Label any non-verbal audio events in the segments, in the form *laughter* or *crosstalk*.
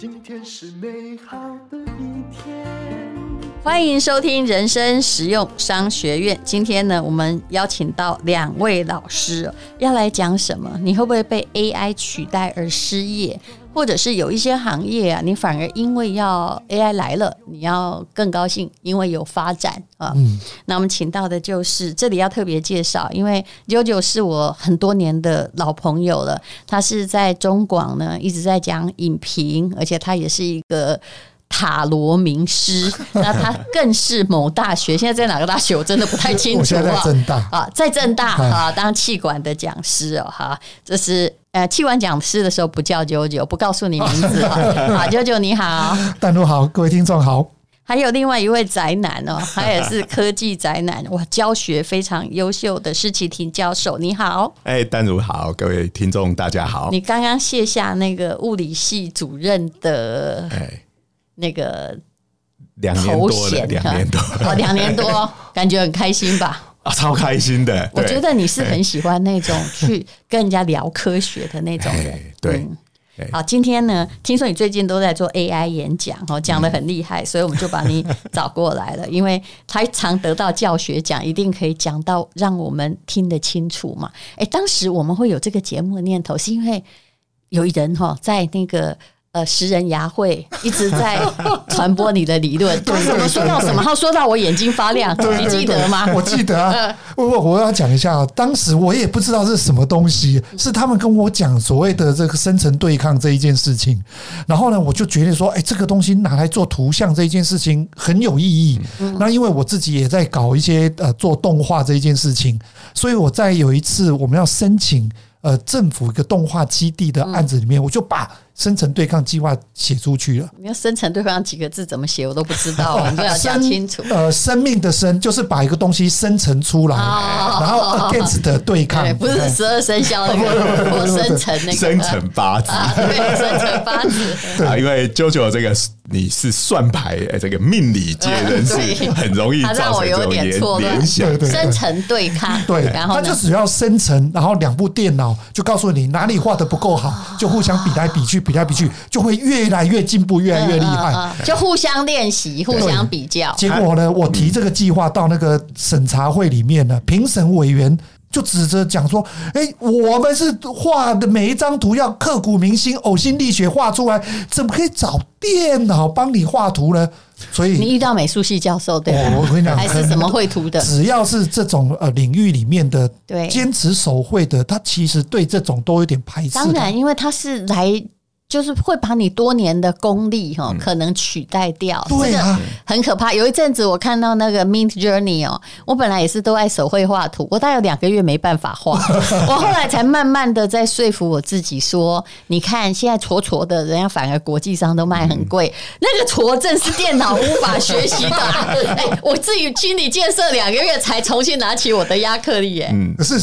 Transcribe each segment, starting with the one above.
今天是美好的一天。欢迎收听人生实用商学院。今天呢，我们邀请到两位老师，要来讲什么？你会不会被 AI 取代而失业？或者是有一些行业啊，你反而因为要 AI 来了，你要更高兴，因为有发展啊。那我们请到的就是这里要特别介绍，因为 JoJo 是我很多年的老朋友了，他是在中广呢一直在讲影评，而且他也是一个。塔罗名师，*laughs* 那他更是某大学，现在在哪个大学我真的不太清楚我现在在正大。啊，在正大啊当气管的讲师哦哈，这是呃气管讲师的时候不叫九九，不告诉你名字。哈，*laughs* 好九九你好，丹如好，各位听众好。还有另外一位宅男哦，他也是科技宅男，哇，教学非常优秀的施启廷教授，你好，哎，丹如好，各位听众大家好。你刚刚卸下那个物理系主任的哎，那个两年头多两年多哦，两年多，*laughs* 感觉很开心吧？啊，超开心的。*laughs* 我觉得你是很喜欢那种去跟人家聊科学的那种人哎。对嗯好，今天呢，听说你最近都在做 AI 演讲哦，讲的很厉害，*laughs* 所以我们就把你找过来了，因为他常得到教学奖，一定可以讲到让我们听得清楚嘛。哎，当时我们会有这个节目的念头，是因为有人哈在那个。呃，食人牙会一直在 *laughs* 传播你的理论，他怎么说到什么，他说到我眼睛发亮，你记得吗？我记得啊，我我我要讲一下啊，当时我也不知道是什么东西，是他们跟我讲所谓的这个深层对抗这一件事情，然后呢，我就决定说，哎，这个东西拿来做图像这一件事情很有意义。那因为我自己也在搞一些呃做动画这一件事情，所以我在有一次我们要申请呃政府一个动画基地的案子里面，我就把生成对抗计划写出去了。你要生成对抗几个字怎么写，我都不知道，我们都要讲清楚。呃，生命的生就是把一个东西生成出来，哦然后 against 的对抗对，，不是十二生肖那个，*laughs* 或生成那个生成八字啊，对，生成八字。啊，因为 JoJo 这个你是算牌，哎，这个命理界人士 *laughs* 很容易他让我有造成这种联点错联想。生成对抗，对，然后他就？只要生成，然后两部电脑就告诉你哪里画的不够好，就互相比来比去，比来比去，就会越来越进步，越来越厉害。就互相练习，互相比较。结果呢，我提这个计划到那个审查会里面呢，评审委员就指着讲说：“哎，我们是画的每一张图要刻骨铭心、呕心沥血画出来，怎么可以找电脑帮你画图呢？”所以你遇到美术系教授对吧？我跟你讲，还是什么绘图的？只要是这种呃领域里面的对坚持手绘的，他其实对这种都有点排斥。当然，因为他是来。就是会把你多年的功力哈，可能取代掉，对啊这个很可怕。有一阵子我看到那个 Mint Journey 哦，我本来也是都爱手绘画图，我大概有两个月没办法画，*laughs* 我后来才慢慢的在说服我自己说，你看现在挫挫的，人家反而国际上都卖很贵，那个挫正是电脑无法学习的啊。哎，我自己心理建设两个月才重新拿起我的亚克力，哎，嗯，可是，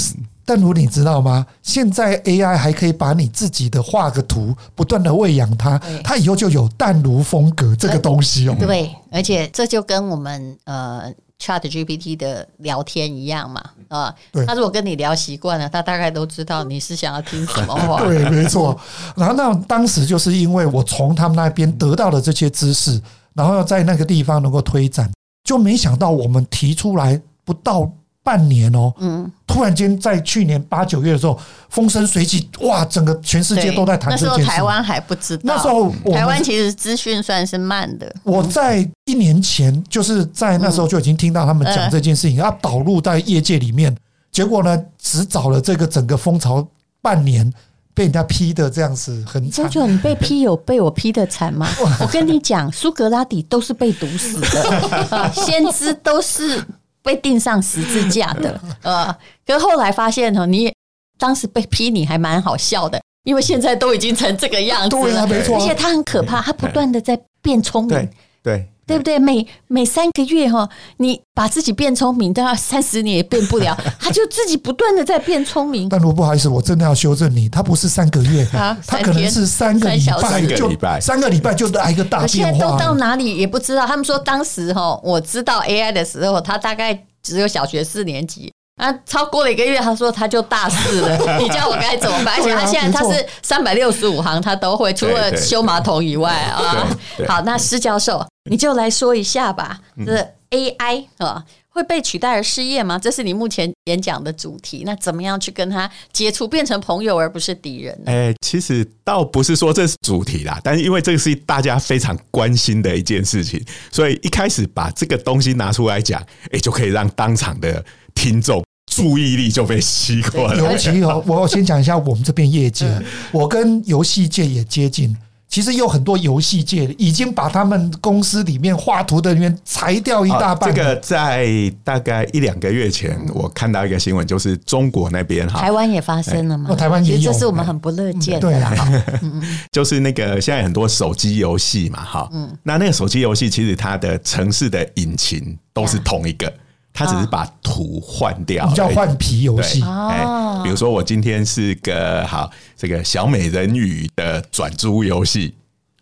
但如你知道吗？现在 AI 还可以把你自己的画个图，不断的喂养它，它以后就有淡如风格这个东西哦。对，而且这就跟我们呃 Chat GPT 的聊天一样嘛，啊、对他如果跟你聊习惯了，他大概都知道你是想要听什么话。*laughs* 对，没错。然后那当时就是因为我从他们那边得到了这些知识，然后在那个地方能够推展，就没想到我们提出来不到半年哦，嗯，突然间在去年八九月的时候风生水起，哇，整个全世界都在谈那时候这件事。台湾还不知道，那时候台湾其实资讯算是慢的。我在一年前，就是在那时候就已经听到他们讲这件事情，要导入在业界里面。结果呢，只找了这个整个风潮半年，被人家批的这样子很惨。九九，你被批有被我批的惨吗？*laughs* 我跟你讲，苏格拉底都是被毒死的，啊，*laughs* 先知都是被钉上十字架的，*laughs* 呃，可是后来发现呢，你当时被批你还蛮好笑的，因为现在都已经成这个样子对啊，了，没错啊。而且，他很可怕，他不断的在变聪明。对。对对不对？每每三个月哈，你把自己变聪明，都要 *laughs* 三十年也变不了，*laughs* 他就自己不断的在变聪明。但如果不好意思，我真的要修正你，他不是三个月，啊他可能是三个礼三小时拜就三个礼拜三个礼拜就来一个大变化在都到。哪里也不知道。他们说当时哈，我知道 AI 的时候，他大概只有小学四年级，啊，超过了一个月，他说他就大四了，*laughs* 你叫我该怎么办？而且他现在他是三百六十五行，他都会，除了修马桶以外啊好，那施教授，*laughs* 你就来说一下吧，嗯这 AI 啊会被取代而失业吗？这是你目前演讲的主题。那怎么样去跟他接触，变成朋友而不是敌人呢？哎、其实倒不是说这是主题啦，但是因为这个是大家非常关心的一件事情，所以一开始把这个东西拿出来讲，哎、就可以让当场的听众注意力就被吸过来。尤其哦，我先讲一下我们这边业界，*laughs* 我跟游戏界也接近。其实有很多游戏界已经把他们公司里面画图的人员裁掉一大半这个在大概一两个月前，我看到一个新闻，就是中国那边哈。台，湾也发生了吗？哦台湾也有其实这是我们很不乐见的。对啦。哈 *laughs* 就是那个现在很多手机游戏嘛，哈，嗯。那那个手机游戏其实它的城市的引擎都是同一个，它只是把图换掉而已，比较换皮游戏。哎，比如说我今天是个好这个小美人鱼的转租游戏。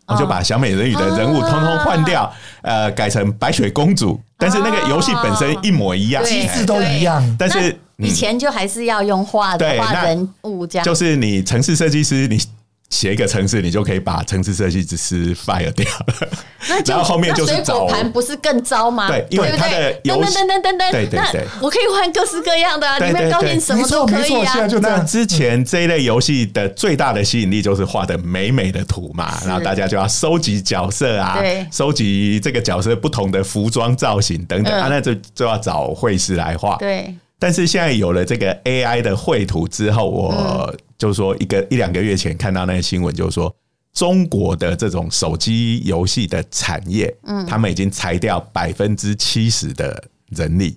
我就把小美人鱼的人物通通换掉，呃，改成白雪公主，但是那个游戏本身一模一样，对机制都一样。但是以前就还是要用画的画人物这样，就是你城市设计师，你写一个城市，你就可以把城市设计师 fire 掉了。那 *laughs* 然后后面就是那水果找盘不是更糟吗？对因为它的等游等等等等等，那对对对。我可以换各式各样的啊，对里面高对。对兴什么都可以啊。现。在就。那之前这一类游戏的最大的吸引力就是画的美美的图嘛，然后大家就要收集角色啊，收集这个角色不同的服装造型等等嗯啊，那就就要找绘师来画。对，但是现在有了这个 AI 的绘图之后，我就说一个一两个月前看到那个新闻，就是说中国的这种手机游戏的产业，嗯，他们已经裁掉百分之七十的人力，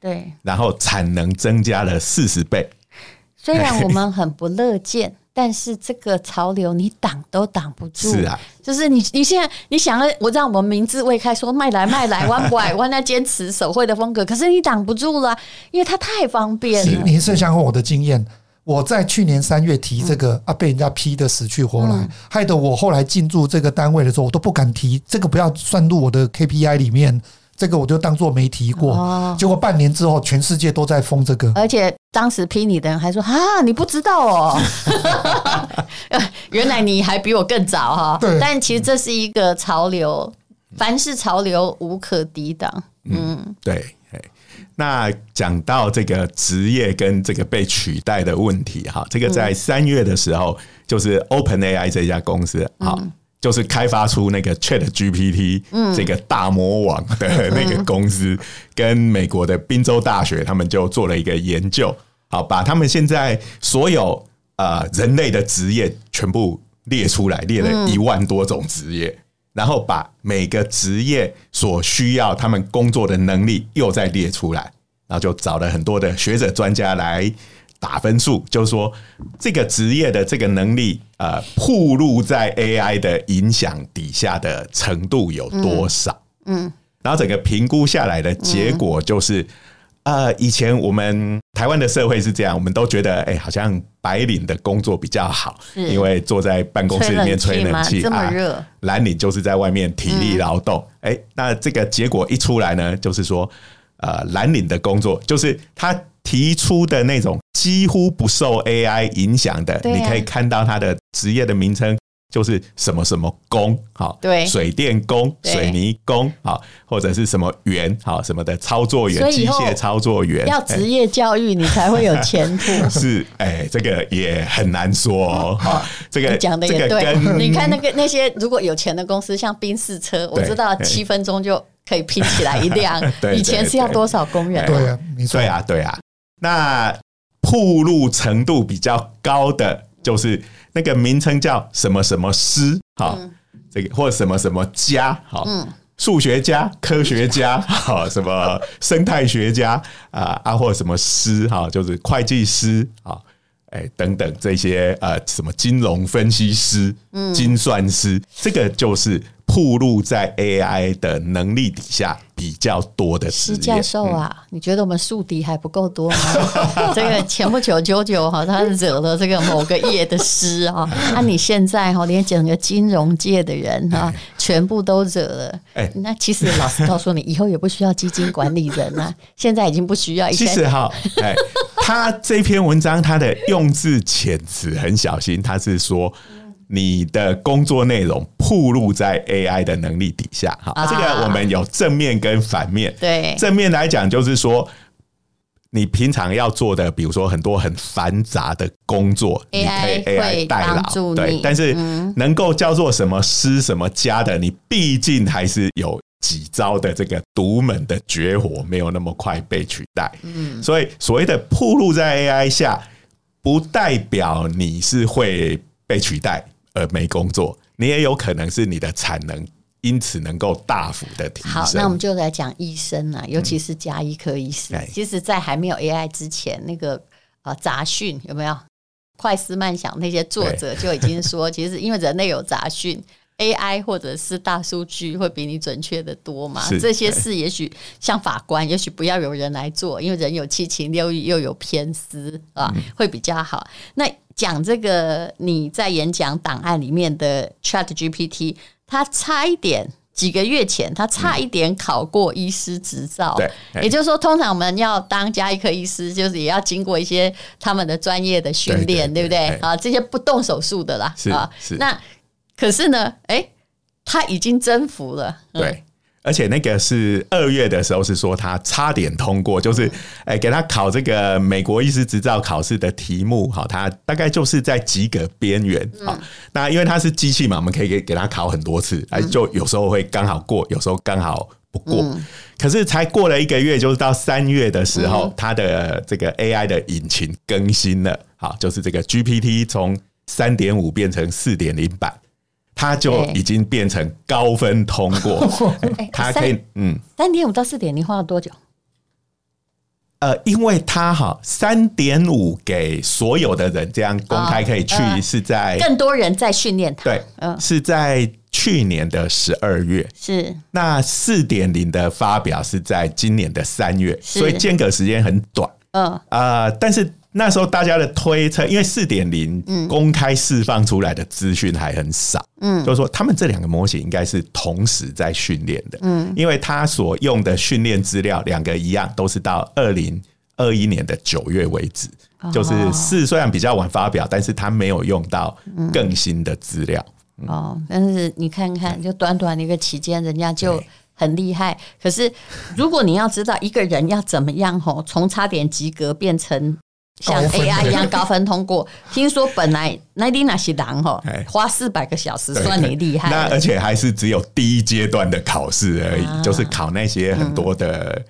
对，然后产能增加了四十倍。*laughs* 虽然我们很不乐见，但是这个潮流你挡都挡不住。是啊，就是你你现在你想要，我让我们明智未开说卖来卖来，弯不来弯，要 *laughs* 坚持手绘的风格，可是你挡不住了，因为它太方便了。你是想问我的经验？我在去年三月提这个啊，被人家批的死去活来，害得我后来进驻这个单位的时候，我都不敢提这个，不要算入我的 KPI 里面，这个我就当做没提过。哦结果半年之后，全世界都在封这个。而且当时批你的人还说：“啊，你不知道哦，*laughs* *laughs* 原来你还比我更早哈。”对但其实这是一个潮流，凡是潮流无可抵挡。嗯，对，哎那讲到这个职业跟这个被取代的问题哈，这个在三月的时候，就是 Open AI 这家公司哈。就是开发出那个 Chat GPT 这个大魔王的那个公司，跟美国的宾州大学，他们就做了一个研究，好，把他们现在所有呃人类的职业全部列出来，列了一万多种职业，然后把每个职业所需要他们工作的能力又再列出来，然后就找了很多的学者专家来打分数，就是说这个职业的这个能力，呃，暴露在 AI 的影响底下的程度有多少？嗯，然后整个评估下来的结果就是。呃，以前我们台湾的社会是这样，我们都觉得，哎、好像白领的工作比较好，因为坐在办公室里面吹吹冷气这么啊热蓝领就是在外面体力劳动。哎、那这个结果一出来呢，就是说，呃，蓝领的工作就是他提出的那种几乎不受 AI 影响的，啊你可以看到他的职业的名称。就是什么什么工，好，对水电工、水泥工，好，或者是什么员，好，什么的操作员、机械操作员，要哎职业教育，你才会有前途。*laughs* 是，哎，这个也很难说哦。好这个你讲的也对，你看那个那些如果有钱的公司，像宾士车，我知道七分钟就可以拼起来一辆，*laughs* 以前是要多少工人？对啊，没错。对啊，对啊。那铺路程度比较高的，就是那个名称叫什么什么师，好，这个或什么什么家，好，数学家、科学家，*laughs* 好，什么生态学家啊啊，或者什么师，哈，就是会计师，好。哎，等等这些呃，什么金融分析师、精算师，这个就是暴露在 AI 的能力底下比较多的职业。施教授啊，你觉得我们宿敌还不够多吗？*laughs* 这个前不久九九哈，他惹了这个某个业的师啊，那 *laughs* 你现在哈，连整个金融界的人哈，全部都惹了。哎那其实老师告诉你，以后也不需要基金管理人了，*laughs* 现在已经不需要。其实哈，哎，他这篇文章他的用字遣词很小心，他是说你的工作内容暴露在 AI 的能力底下。哈，啊这个我们有正面跟反面。对正面来讲就是说。你平常要做的，比如说很多很繁杂的工作 AI 你可以 AI 代劳，对，但是能够叫做什么师什么家的，你毕竟还是有几招的这个独门的绝活，没有那么快被取代。嗯，所以所谓的铺路在 AI 下，不代表你是会被取代而没工作，你也有可能是你的产能因此能够大幅的提升。好，那我们就来讲医生啊，尤其是加医科医师。哎其实，在还没有 AI 之前，那个呃杂讯有没有？快思慢想那些作者就已经说，其实因为人类有杂讯。AI 或者是大数据会比你准确的多嘛？是这些事也许像法官，也许不要有人来做，因为人有七情六欲又有偏私啊，嗯会比较好。那讲这个你在演讲档案里面的 Chat GPT，它差一点。几个月前，他差一点考过医师执照。对哎也就是说，通常我们要当加医科医师，就是也要经过一些他们的专业的训练，对不对哎？啊，这些不动手术的啦，啊那可是呢，哎，他已经征服了。嗯。对，而且那个是二月的时候是说他差点通过，就是哎、给他考这个美国医师执照考试的题目，哈，他大概就是在及格边缘啊，那因为他是机器嘛，我们可以给给他考很多次，哎，就有时候会刚好过，有时候刚好。不过，可是才过了一个月，就是到三月的时候，它的这个 AI 的引擎更新了，好，就是这个 GPT 从三点五变成四点零版，它就已经变成高分通过，*laughs* 哎 *laughs* 它可以嗯。三点五到四点，零花了多久？呃，因为它哈三点五给所有的人这样公开可以去是在更多人在训练他。对嗯，是在去年的十二月，是。那四点零的发表是在今年的三月，所以间隔时间很短。嗯。啊、但是那时候大家的推测，因为四点零公开释放出来的资讯还很少，嗯，就是说他们这两个模型应该是同时在训练的，嗯，因为他所用的训练资料两个一样，都是到二零二一年的九月为止，就是四虽然比较晚发表，但是他没有用到更新的资料，哦，但是你看看，就短短的一个期间，人家就很厉害。可是如果你要知道一个人要怎么样吼，从差点及格变成像 AI 一样高分通过，*laughs* 听说本来那你那些人吼哎，花四百个小时算你厉害。那而且还是只有第一阶段的考试而已，啊就是考那些很多的、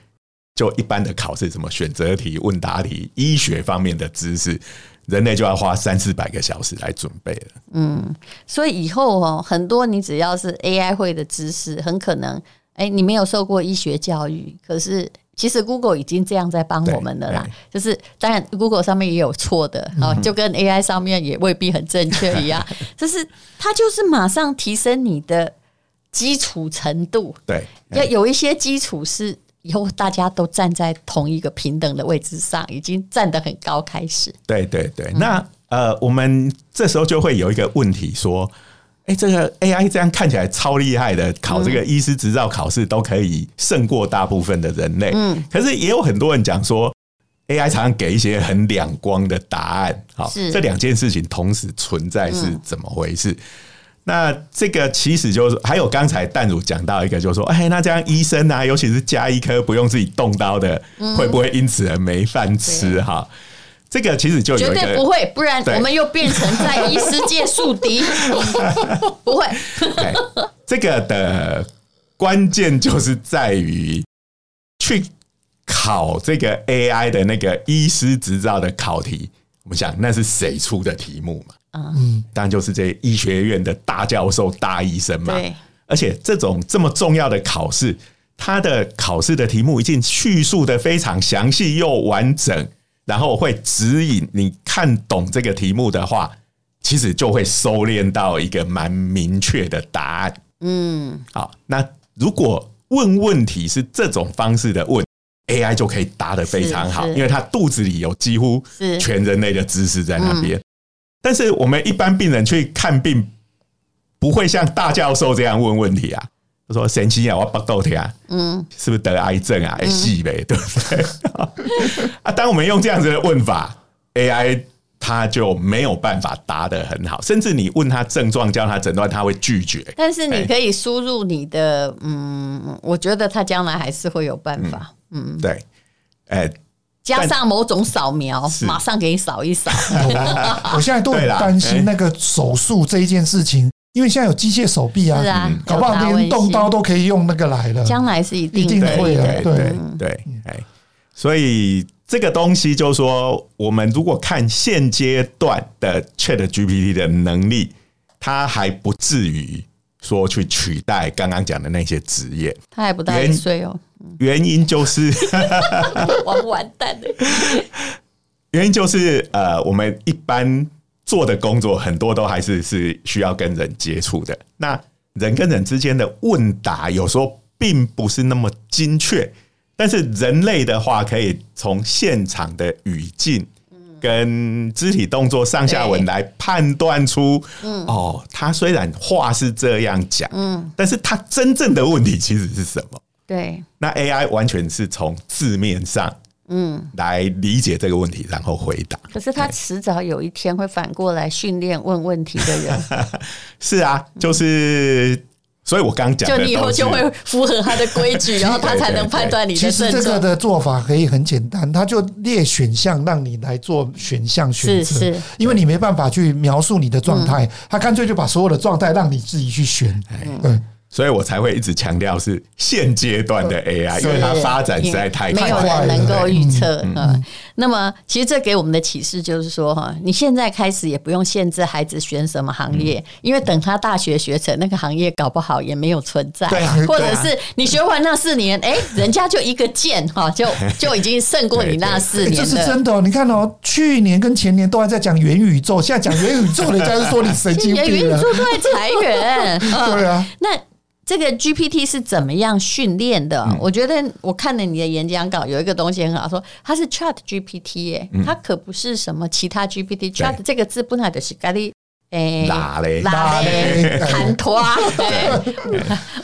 就一般的考试，什么选择题、问答题、医学方面的知识，人类就要花三四百个小时来准备了。嗯所以以后哦，很多你只要是 AI 会的知识，很可能哎，你没有受过医学教育，可是。其实 Google 已经这样在帮我们了啦，就是当然 Google 上面也有错的，哦，就跟 AI 上面也未必很正确一样，*laughs* 就是它就是马上提升你的基础程度，对，要有一些基础是以后大家都站在同一个平等的位置上，已经站得很高开始。对对对。那呃，我们这时候就会有一个问题说。哎、这个 AI 这样看起来超厉害的，考这个医师执照考试都可以胜过大部分的人类。嗯，可是也有很多人讲说，AI 常常给一些很两光的答案。好，是这两件事情同时存在是怎么回事？那这个其实就是还有刚才淡如讲到一个，就是说，哎，那这样医生啊，尤其是加医科不用自己动刀的，会不会因此而没饭吃？哈，这个其实就绝对不会，不然我们又变成在医师界树敌。*laughs* 不会，哎，这个的关键就是在于去考这个 AI 的那个医师执照的考题。我们想，那是谁出的题目嘛？嗯，当然就是这些医学院的大教授、大医生嘛。对，而且这种这么重要的考试，它的考试的题目已经叙述的非常详细又完整，然后会指引你看懂这个题目的话，其实就会收敛到一个蛮明确的答案。嗯，好，那如果问问题是这种方式的问，AI 就可以答得非常好，因为它肚子里有几乎全人类的知识在那边。但是我们一般病人去看病，不会像大教授这样问问题啊。他说：“神奇啊，我不豆天啊，嗯，是不是得癌症啊？哎，细呗，*laughs* 对不对？啊，当我们用这样子的问法，AI 它就没有办法答得很好，甚至你问他症状，叫他诊断，他会拒绝。但是你可以输入你的，嗯，我觉得他将来还是会有办法，嗯，对，哎、加上某种扫描，是。马上给你扫一扫，*laughs* 我现在都很担心那个手术这一件事情，因为现在有机械手臂啊，是啊，搞不好连动刀都可以用那个来了。将来是一定一会啊的，对。对对对，哎，所以这个东西就是说，我们如果看现阶段的 Chat GPT 的能力，它还不至于说去取代刚刚讲的那些职业。它还不到一岁哦，原因就是，*laughs* 完完蛋了，*laughs* 原因就是，呃，我们一般做的工作很多都还是是需要跟人接触的。那人跟人之间的问答，有时候并不是那么精确，但是人类的话，可以从现场的语境。跟肢体动作上下文来判断出，哦，他虽然话是这样讲，嗯，但是他真正的问题其实是什么？对，那 AI 完全是从字面上嗯，来理解这个问题，然后回答。可是他迟早有一天会反过来训练问问题的人，*laughs* 是啊，就是，所以我刚讲就你以后就会符合他的规矩，*laughs* 然后他才能判断你其。实这个的做法可以很简单，他就列选项让你来做选项选择，是是。因为你没办法去描述你的状态，他干脆就把所有的状态让你自己去选。对，所以我才会一直强调是现阶段的 AI，因为它发展实在太没有快了。人能够预测。嗯嗯，那么其实这给我们的启示就是说，哈，你现在开始也不用限制孩子选什么行业，嗯因为等他大学学成，那个行业搞不好也没有存在。对啊或者是你学完那四年，哎，人家就一个键哈，就 *laughs* 就已经胜过你那四欸这是。真的哦。你看哦，去年跟前年都还在讲元宇宙，现在讲元宇宙，人家就说你神经 *laughs* 元宇。宙都在裁员，嗯对啊，那这个 GPT 是怎么样训练的？嗯。我觉得我看了你的演讲稿，有一个东西很好，说它是 Chat GPT 耶、嗯。它可不是什么其他 GPT。Chat 这个字本来就是咖喱。诶，拉嘞？拉嘞，喊拖，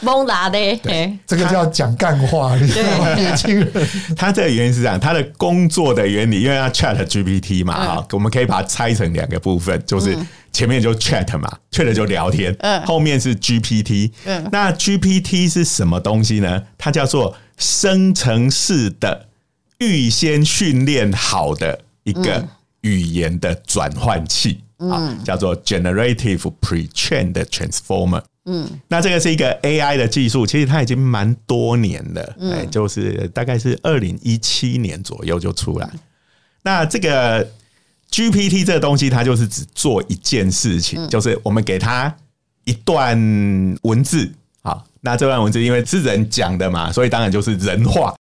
蒙拉嘞，嘿 *laughs* 这个叫讲干话，你知道吗？年轻人。它这个原因是这样，它的工作的原理，因为它 Chat GPT 嘛，嗯。哈、我们可以把它拆成两个部分，就是前面就 Chat 嘛，Chat 就聊天，嗯。后面是 GPT，嗯。那 GPT 是什么东西呢？它叫做生成式的预先训练好的一嗯。个语言的转换器，啊，叫做 Generative Pre-trained Transformer。嗯，那这个是一个 AI 的技术，其实它已经蛮多年了，哎、就是大概是二零一七年左右就出来。那这个 GPT 这个东西，它就是只做一件事情，就是我们给它一段文字，好，那这段文字因为是人讲的嘛，所以当然就是人话。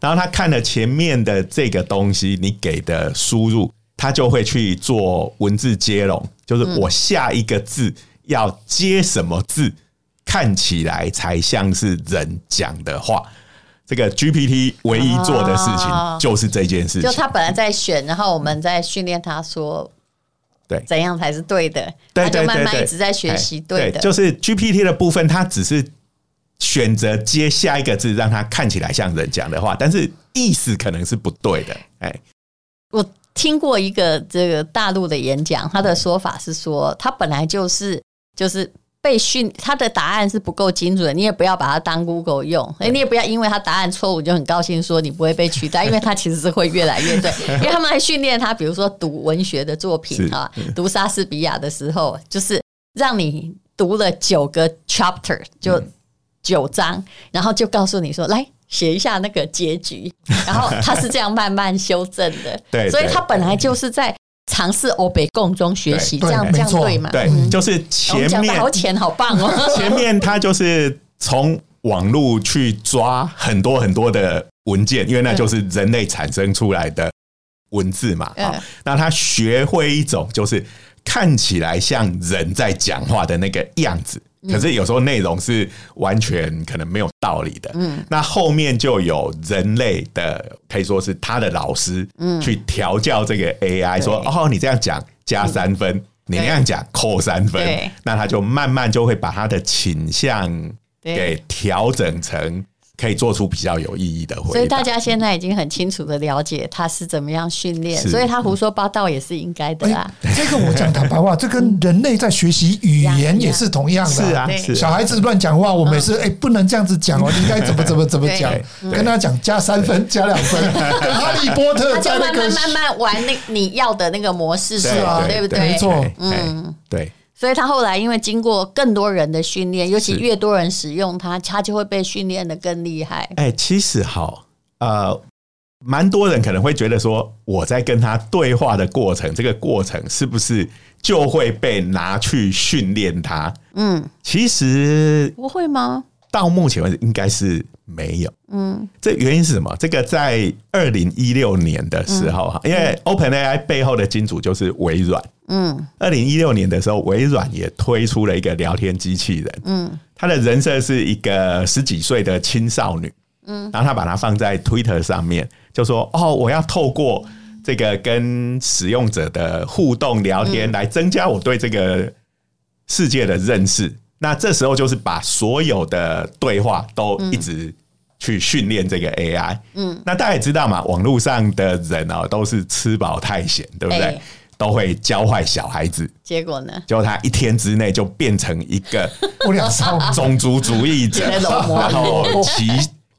然后他看了前面的这个东西，你给的输入，他就会去做文字接龙，就是我下一个字要接什么字，看起来才像是人讲的话。这个 GPT 唯一做的事情哦就是这件事情就，他本来在选，然后我们在训练他说对。怎样才是对的，对他就慢慢对对对一直在学习哎对的。就是 GPT 的部分，它只是选择接下一个字，让它看起来像人讲的话，但是意思可能是不对的。哎，我听过一个这个大陆的演讲，他的说法是说，他本来就是就是被训，他的答案是不够精准，你也不要把它当 Google 用，哎，你也不要因为他答案错误就很高兴说你不会被取代，因为他其实是会越来越对，*laughs* 因为他们还训练他，比如说读文学的作品是。啊，读莎士比亚的时候，就是让你读了九个 chapter 就。九章，然后就告诉你说，来写一下那个结局，然后他是这样慢慢修正的，*laughs* 对对所以他本来就是在尝试欧北共中学习，这样这样对吗？对，嗯就是前面好浅，好棒哦。*laughs* 前面他就是从网络去抓很多很多的文件，因为那就是人类产生出来的文字嘛。啊，那他学会一种就是看起来像人在讲话的那个样子，可是有时候内容是完全可能没有道理的。嗯，那后面就有人类的，可以说是他的老师，嗯，去调教这个 AI，说哦，你这样讲加三分，你那样讲扣三分，那他就慢慢就会把他的倾向给调整成可以做出比较有意义的回答。所以大家现在已经很清楚的了解他是怎么样训练，所以他胡说八道也是应该的啊。哎，这个我讲坦白话，*laughs* 这跟人类在学习语言也是同样的。是啊，小孩子乱讲话，我们也是哎，不能这样子讲哦，你应该怎么怎么怎么讲，跟他讲加三分、加两分，*laughs* 哈利波特他就慢在那个慢慢慢玩那你要的那个模式是对哦，对不对？没错嗯，对。所以他后来因为经过更多人的训练，尤其越多人使用它，它就会被训练的更厉害。哎、其实好，呃，蛮多人可能会觉得说，我在跟他对话的过程，这个过程是不是就会被拿去训练他？嗯，其实不会吗？到目前为止应该是没有。嗯，这原因是什么？这个在二零一六年的时候哈，因为 OpenAI 背后的金主就是微软。嗯二零一六年的时候，微软也推出了一个聊天机器人。嗯他的人设是一个十几岁的青少女，嗯，然后他把它放在 Twitter 上面，就说：“哦，我要透过这个跟使用者的互动聊天，来增加我对这个世界的认识。”那这时候就是把所有的对话都一直去训练这个 AI。嗯，那大家也知道嘛，网络上的人哦都是吃饱太闲，对不对？哎都会教坏小孩子，结果呢？结果他一天之内就变成一个不良少女。种族主义者，*laughs* 然后歧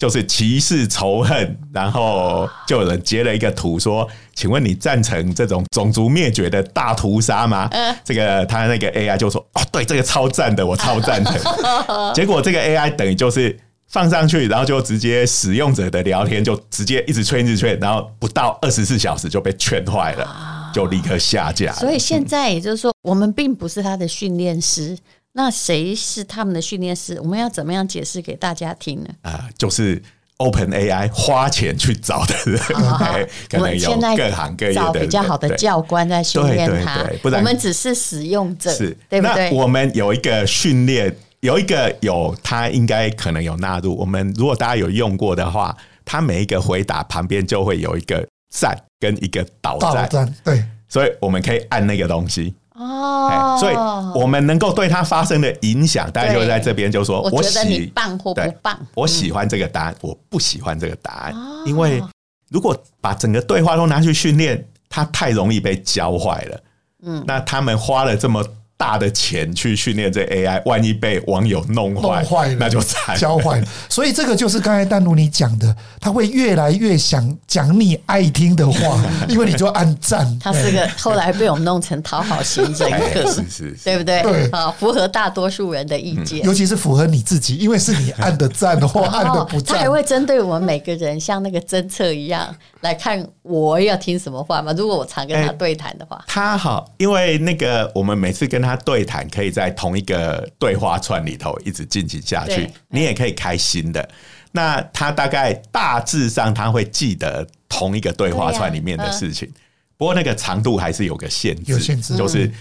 就是歧视仇恨，然后就有人截了一个图说：“请问你赞成这种种族灭绝的大屠杀吗？”这个他那个 AI 就说：“哦，对，这个超赞的，我超赞成。*laughs* ”结果这个 AI 等于就是。放上去，然后就直接使用者的聊天就直接一直劝一直劝，然后不到二十四小时就被劝坏了，就立刻下架。所以现在也就是说，我们并不是他的训练师，那谁是他们的训练师？我们要怎么样解释给大家听呢？啊、就是 Open AI 花钱去找的人，对 *laughs* 可能有我们现在各行各业的找比较好的教官在训练他对对对不，然我们只是使用者，是，对不对那？我们有一个训练，有一个有他应该可能有纳入。我们如果大家有用过的话，他每一个回答旁边就会有一个赞跟一个倒大赞，对，所以我们可以按那个东西。哦。哎，所以我们能够对它发生的影响，大家就在这边，就说我觉得你喜棒或不对棒，我喜欢这个答案，我不喜欢这个答案，哦因为如果把整个对话都拿去训练，它太容易被教坏了。嗯，那他们花了这么大的钱去训练这 AI，万一被网友弄坏，弄坏了那就惨。教坏了。*laughs* 所以这个就是刚才丹如你讲的，他会越来越想讲你爱听的话，*laughs* 因为你就按赞。他是个后来被我们弄成讨好型人哎格，是是是，对不对？对啊，符合大多数人的意见。尤其是符合你自己，因为是你按的赞或 *laughs* 按的不赞他还。会针对我们每个人，像那个侦测一样来看我要听什么话吗。如果我常跟他哎对谈的话，他好，因为那个我们每次跟他对谈，可以在同一个对话串里头一直进行下去，你也可以开心的。那他大概大致上他会记得同一个对话串里面的事情，不过那个长度还是有个限制，有限制就是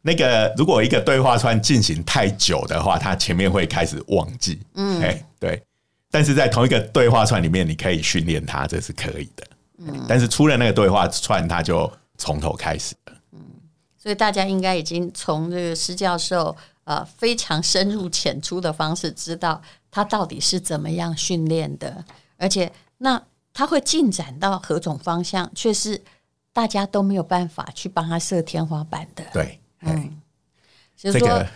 那个如果一个对话串进行太久的话，他前面会开始忘记。嗯，哎，对。但是在同一个对话串里面，你可以训练他，这是可以的。嗯，但是出了那个对话串，他就从头开始了。所以大家应该已经从这个施教授呃非常深入浅出的方式，知道他到底是怎么样训练的，而且那他会进展到何种方向，却是大家都没有办法去帮他设天花板的。对，嗯。就是说，这个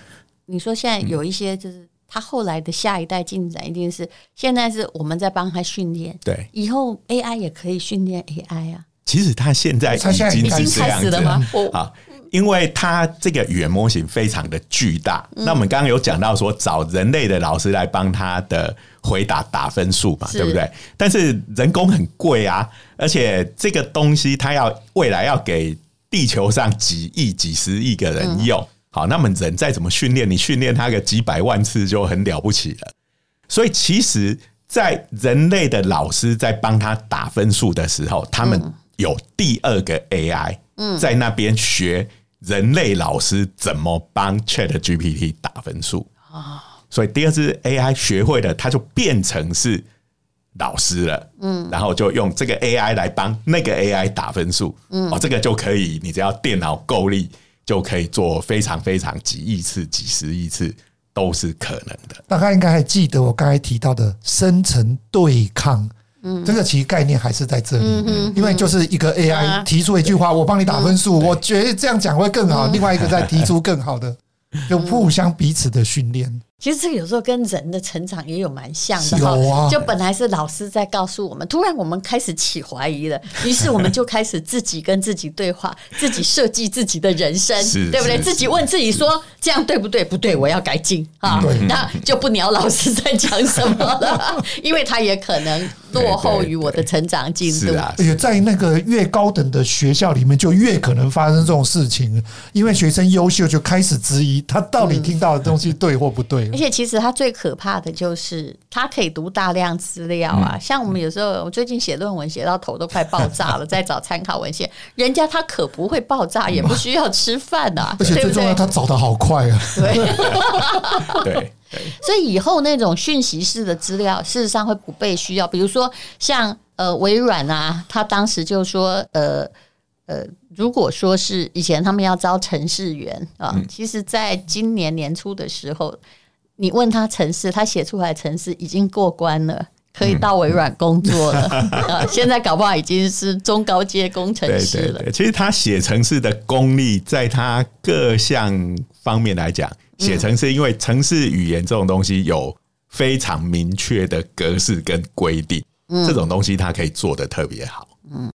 你说现在有一些就是他后来的下一代进展，一定是现在是我们在帮他训练，对，以后 AI 也可以训练 AI 啊，其实他现在他现在已经已经是这样子开始了吗？我啊，因为它这个语言模型非常的巨大。嗯那我们刚刚有讲到说，找人类的老师来帮他的回答打分数嘛，对不对？但是人工很贵啊，而且这个东西它要未来要给地球上几亿、几十亿个人用。嗯好，那么人再怎么训练，你训练它个几百万次就很了不起了。所以其实，在人类的老师在帮他打分数的时候，他们有第二个 AI，在那边学人类老师怎么帮 Chat GPT 打分数。啊，所以第二只 AI 学会了，它就变成是老师了，嗯，然后就用这个 AI 来帮那个 AI 打分数，嗯，哦，这个就可以，你只要电脑够力，就可以做非常非常几亿次、几十亿次都是可能的。大家应该还记得我刚才提到的生成对抗。嗯，这个其实概念还是在这里，因为就是一个 AI 提出一句话，我帮你打分数，我觉得这样讲会更好。另外一个再提出更好的，就互相彼此的训练。其实这个有时候跟人的成长也有蛮像的有啊就本来是老师在告诉我们，突然我们开始起怀疑了，于是我们就开始自己跟自己对话，*laughs* 自己设计自己的人生，是对不对？自己问自己说这样对不对？不对，我要改进啊！那就不鸟老师在讲什么了，*laughs* 因为他也可能落后于我的成长进度。啊，而且在那个越高等的学校里面，就越可能发生这种事情，因为学生优秀就开始质疑他到底听到的东西对或不对而。且其实他最可怕的就是他可以读大量资料嗯啊，像我们有时候我最近写论文写到头都快爆炸了，*laughs* 在找参考文献，人家他可不会爆炸，也不需要吃饭啊，而且对不最重要，对？他找的好快啊！对 *laughs* *laughs* 对，所以以后那种讯息式的资料，事实上会不被需要。比如说像呃微软啊，他当时就说呃呃，如果说是以前他们要招程序员啊，嗯其实在今年年初的时候，你问他城市，他写出来的程式已经过关了。可以到微软工作了 *laughs* 啊！现在搞不好已经是中高阶工程师了。对对，其实他写程式的功力，在他各项方面来讲，写程式因为程式语言这种东西有非常明确的格式跟规定，这种东西它可以做的特别好。嗯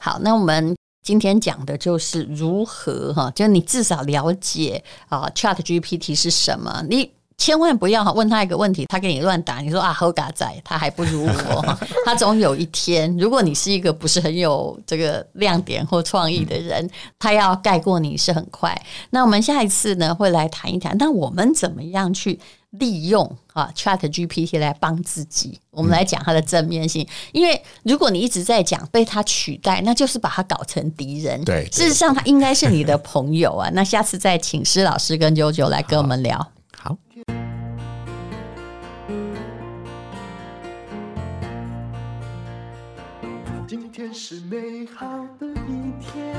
好，那我们今天讲的就是如何哈，就你至少了解啊，Chat GPT 是什么，你。千万不要哈问他一个问题，他给你乱答，你说啊猴嘎仔，他还不如我。*laughs* 他总有一天，如果你是一个不是很有这个亮点或创意的人，他要盖过你是很快。那我们下一次呢会来谈一谈，那我们怎么样去利用啊 Chat GPT 来帮自己？我们来讲它的正面性，因为如果你一直在讲被它取代，那就是把它搞成敌人。对事实上它应该是你的朋友啊。那下次再请施老师跟九九来跟我们聊。好，今天是美好的一天。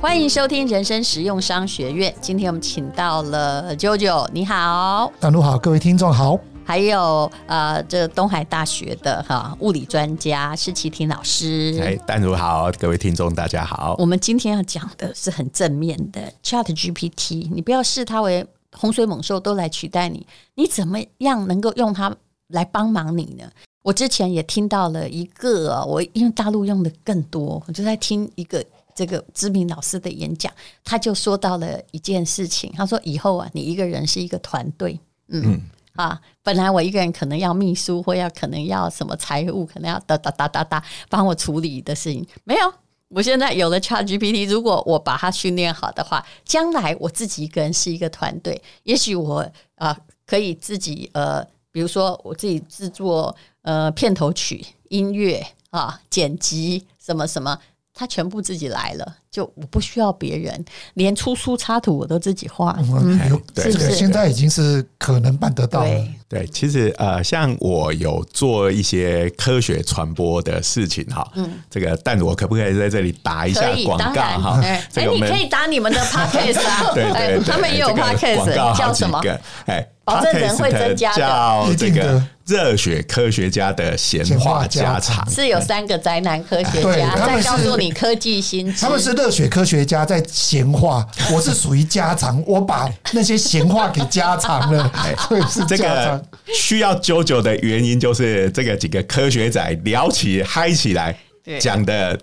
欢迎收听人生实用商学院。今天我们请到了 JoJo，，你好，大陆好，各位听众好。还有呃，这东海大学的哈物理专家施启廷老师。哎，丹如好，各位听众大家好。我们今天要讲的是很正面的 Chat GPT，你不要视它为洪水猛兽都来取代你，你怎么样能够用它来帮忙你呢？我之前也听到了一个啊，我因为大陆用的更多，我就在听一个这个知名老师的演讲，他就说到了一件事情，他说以后啊，你一个人是一个团队，嗯。啊，本来我一个人可能要秘书，或要可能要什么财务，可能要哒哒哒哒哒帮我处理的事情，没有。我现在有了 Chat GPT，如果我把它训练好的话，将来我自己一个人是一个团队，也许我啊、可以自己呃，比如说我自己制作呃片头曲、音乐啊、剪辑什么什么，它全部自己来了，就我不需要别人，连出书插图我都自己画。嗯，对这个现在已经是可能办得到了。对，对，其实呃，像我有做一些科学传播的事情哈，嗯，这个但我可不可以在这里打一下广当然，告哈哎？这个你可以打你们的 *laughs* podcast 啊，对哎对对，他们也有 podcast，叫什么？哎，保证人会增加的叫这个热血科学家的闲话家常。是有三个宅男科学家在告诉你科技新知。他们是热血科学家在闲话，*laughs* 我是属于家常，我把那些闲话给家常了，*laughs* 所以是这个。需要久久的原因，就是这个几个科学仔聊起嗨起来对，讲的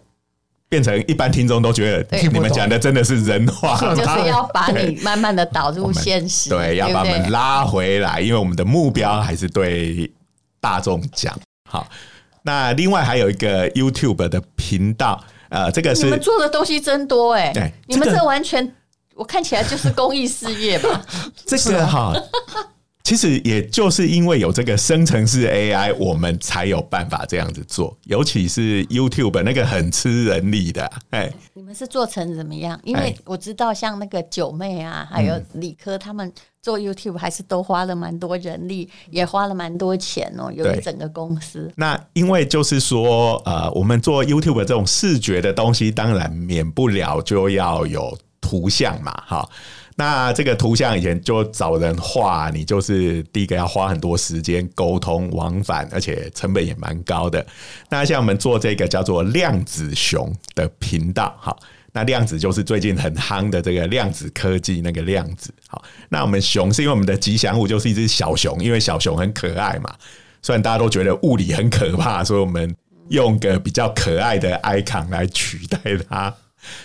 变成一般听众都觉得你们讲的真的是人话，*laughs* 就是要把你慢慢的导入现实，对，要把我们拉回来，因为我们的目标还是对大众讲。好，那另外还有一个 YouTube 的频道，呃，这个是你们做的东西真多哎对，你们这完全我看起来就是公益事业吧？*laughs* 这个哈。其实也就是因为有这个生成式 AI，我们才有办法这样子做。尤其是 YouTube 那个很吃人力的，哎，你们是做成怎么样？因为哎我知道像那个九妹啊，还有理科他们做 YouTube 还是都花了蛮多人力，也花了蛮多钱哦，有一整个公司。那因为就是说，呃，我们做 YouTube 这种视觉的东西，当然免不了就要有图像嘛，哈。那这个图像以前就找人画，你就是第一个要花很多时间沟通往返，而且成本也蛮高的。那像我们做这个叫做量子熊的频道，哈，那量子就是最近很夯的这个量子科技那个量子，好，那我们熊是因为我们的吉祥物就是一只小熊，因为小熊很可爱嘛，虽然大家都觉得物理很可怕，所以我们用个比较可爱的 icon 来取代它。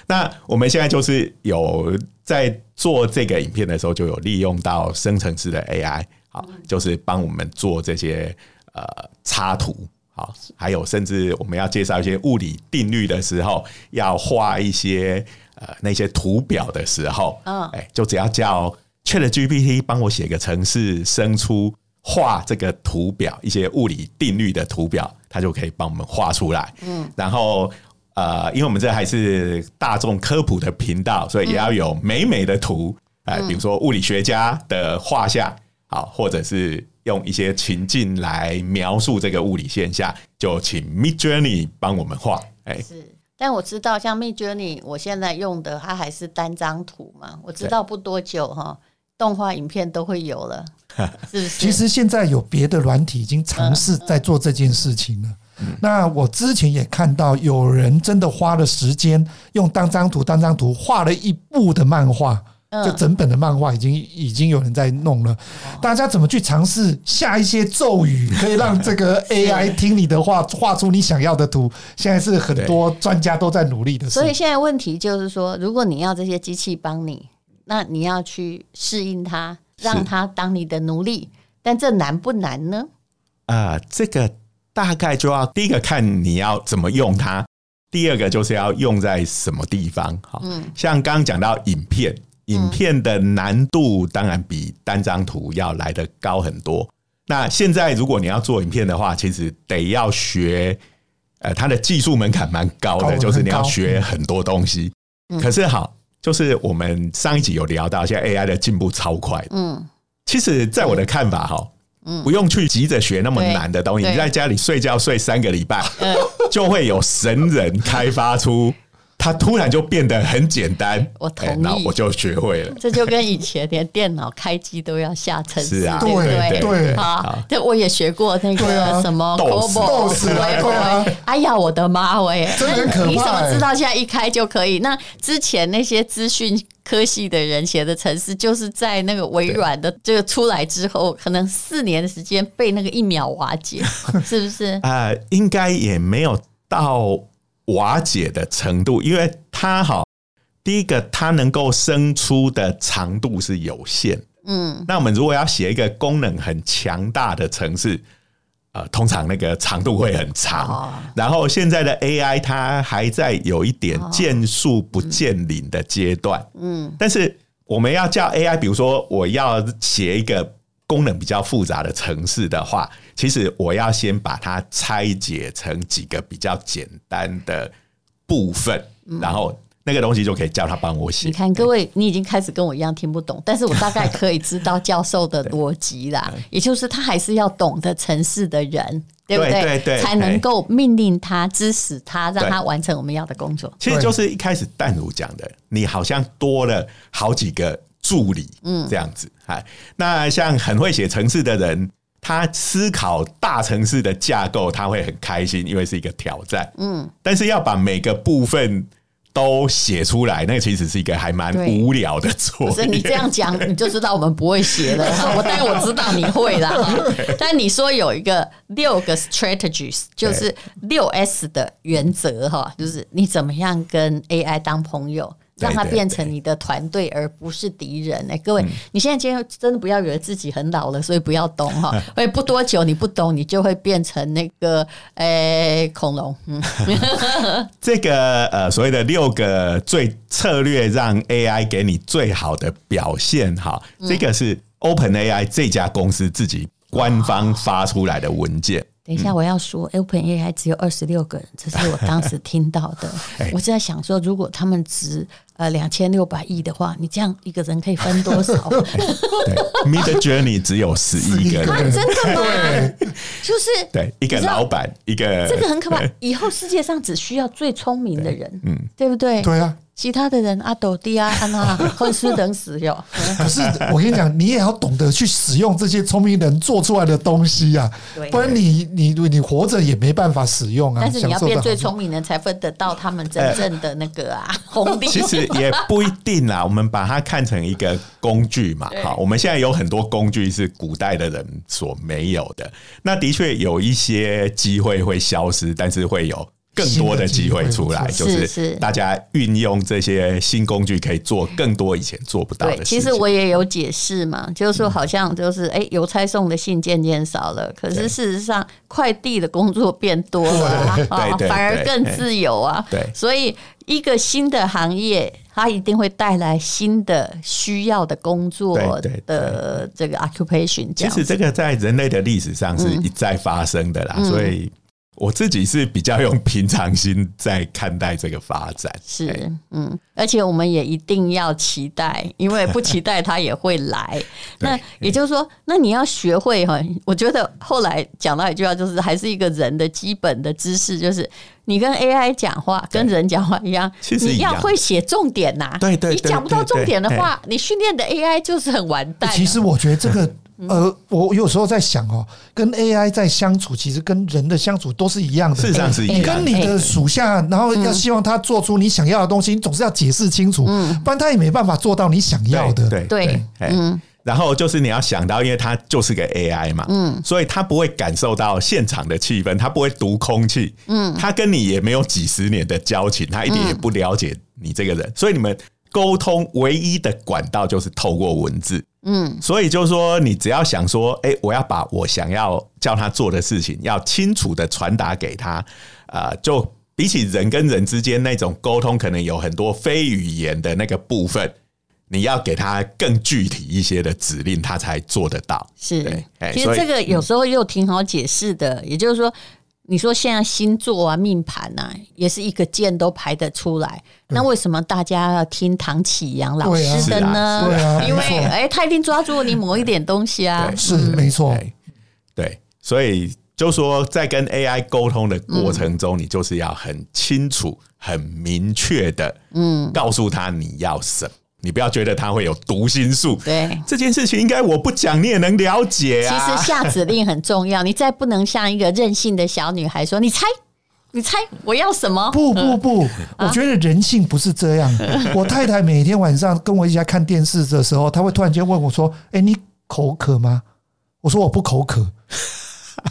那我们现在就是有在做这个影片的时候，就有利用到生成式的 AI，好，就是帮我们做这些呃插图，好，还有甚至我们要介绍一些物理定律的时候，要画一些呃那些图表的时候，嗯。哎，就只要叫 Chat GPT 帮我写个程式，生出画这个图表一些物理定律的图表，它就可以帮我们画出来。嗯，然后呃，因为我们这还是大众科普的频道，所以也要有美美的图，哎、比如说物理学家的画像，好，或者是用一些情境来描述这个物理现象，就请 Mid Journey 帮我们画。哎、是，但我知道像 Mid Journey，我现在用的它还是单张图嘛，我知道不多久哈，动画影片都会有了，*laughs* 是不是？其实现在有别的软体已经尝试在做这件事情了。那我之前也看到有人真的花了时间，用单张图单张图画了一部的漫画，嗯就整本的漫画已经已经有人在弄了。大家怎么去尝试下一些咒语，可以让这个 *laughs* AI 听你的话，画出你想要的图？现在是很多专家都在努力的事所。以现在问题就是说，如果你要这些机器帮你，那你要去适应它，让它当你的奴隶。但这难不难呢？啊、这个大概就要第一个看你要怎么用它，第二个就是要用在什么地方。好，像刚刚讲到影片，影片的难度当然比单张图要来得高很多。那现在如果你要做影片的话，其实得要学，呃，它的技术门槛蛮高的，就是你要高学很多东西。可是好，就是我们上一集有聊到，现在 AI 的进步超快。嗯，其实，在我的看法哈，不用去急着学那么对难的东西，你在家里睡觉睡三个礼拜，嗯就会有神人开发出，它突然就变得很简单。我同意我就学会了。这就跟以前连电脑开机都要下程式，是啊，对对对？对啊，对，我也学过那个什么哎呀，我的妈喂！真的很可怕 *laughs* 你怎么欸知道现在一开就可以？那之前那些资讯科系的人写的程式，就是在那个微软的这个出来之后，可能四年的时间被那个一秒瓦解，是不是？啊，*laughs* 应该也没有到瓦解的程度，因为它哈，第一个它能够生出的长度是有限。嗯，那我们如果要写一个功能很强大的城市，呃，通常那个长度会很长。哦然后现在的 AI 它还在有一点见树不见林的阶段。嗯，但是我们要叫 AI，比如说我要写一个功能比较复杂的城市的话，其实我要先把它拆解成几个比较简单的部分，然后那个东西就可以叫他帮我写你。看，各位，你已经开始跟我一样听不懂，但是我大概可以知道教授的逻辑啦，*laughs* 也就是他还是要懂得城市的人，对不对对对才能够命令他、指使他，让他完成我们要的工作。其实就是一开始淡如讲的，你好像多了好几个助理，嗯，这样子。哎，那像很会写城市的人，他思考大城市的架构，他会很开心，因为是一个挑战。嗯，但是要把每个部分都写出来，那其实是一个还蛮无聊的作不是你。这样讲，你就知道我们不会写了。哈我但我知道你会啦。*laughs* 但你说有一个六个 strategies，就是六 S 的原则哈，就是你怎么样跟 AI 当朋友。对让它变成你的团队，而不是敌人。哎，各位，你现在今天真的不要以为自己很老了，所以不要懂哈。*laughs* 因为不多久你不懂，你就会变成那个诶、恐龙。嗯，*laughs* 这个呃所谓的六个最策略让 AI 给你最好的表现，哈，这个是 OpenAI 这家公司自己官方发出来的文件。等一下，我要说，Open AI 只有二十六个人，这是我当时听到的。*laughs* 哎我是在想说，如果他们值呃两千六百亿的话，你这样一个人可以分多少？*laughs* 对，Mid Journey 只有十一个人，啊真的吗？对，就是对，一个老板，一个这个很可怕。以后世界上只需要最聪明的人，嗯，对不对？对啊。其他的人阿斗弟啊、安娜混吃等死哟。可是我跟你讲，你也要懂得去使用这些聪明人做出来的东西啊对，不然你你你活着也没办法使用啊。但是你要变最聪明人，才分得到他们真正的那个啊红利。其实也不一定啦，我们把它看成一个工具嘛。好，我们现在有很多工具是古代的人所没有的，那的确有一些机会会消失，但是会有。更多的机会出来，就是大家运用这些新工具，可以做更多以前做不到的，事情。其实我也有解释嘛，就是说好像就是哎，邮差送的信渐渐少了，可是事实上快递的工作变多了 *laughs* 啊，反而更自由啊。对所以一个新的行业，它一定会带来新的需要的工作的这个 occupation 其。实这个在人类的历史上是一再发生的啦，嗯。所以我自己是比较用平常心在看待这个发展。是哎，嗯，而且我们也一定要期待，因为不期待它也会来。*laughs* 那也就是说，那你要学会哈，我觉得后来讲到一句话，就是还是一个人的基本的知识，就是你跟 AI 讲话，跟人讲话一样，你要会写重点呐、对对对你讲不到重点的话，你训练的 AI 就是很完蛋啊、其实我觉得这个。呃，我有时候在想哦，跟 AI 在相处，其实跟人的相处都是一样的。事实上是一你样的。跟你的属下，然后要希望他做出你想要的东西，你总是要解释清楚，不然他也没办法做到你想要的。对对嗯。然后就是你要想到，因为它就是个 AI 嘛，嗯，所以它不会感受到现场的气氛，它不会读空气，嗯，它跟你也没有几十年的交情，它一点也不了解你这个人，所以你们沟通唯一的管道就是透过文字，嗯，所以就是说，你只要想说，哎、我要把我想要叫他做的事情，要清楚的传达给他，呃，就比起人跟人之间那种沟通，可能有很多非语言的那个部分。你要给他更具体一些的指令，他才做得到。是，其实这个有时候又挺好解释的，也就是说。你说现在星座啊、命盘啊，也是一个键都排得出来。那为什么大家要听唐启阳老师的呢？对啊，因为哎，他一定抓住你某一点东西啊。对是没错。对对，所以就说在跟 AI 沟通的过程中，你就是要很清楚、很明确的，嗯，告诉他你要什么。你不要觉得他会有读心术，对这件事情应该我不讲你也能了解其啊。实下指令很重要，你再不能像一个任性的小女孩说：“你猜，你猜我要什么？”不不不，我觉得人性不是这样。*laughs* 我太太每天晚上跟我一起来看电视的时候，她会突然间问我说：“哎，你口渴吗？”我说：“我不口渴。”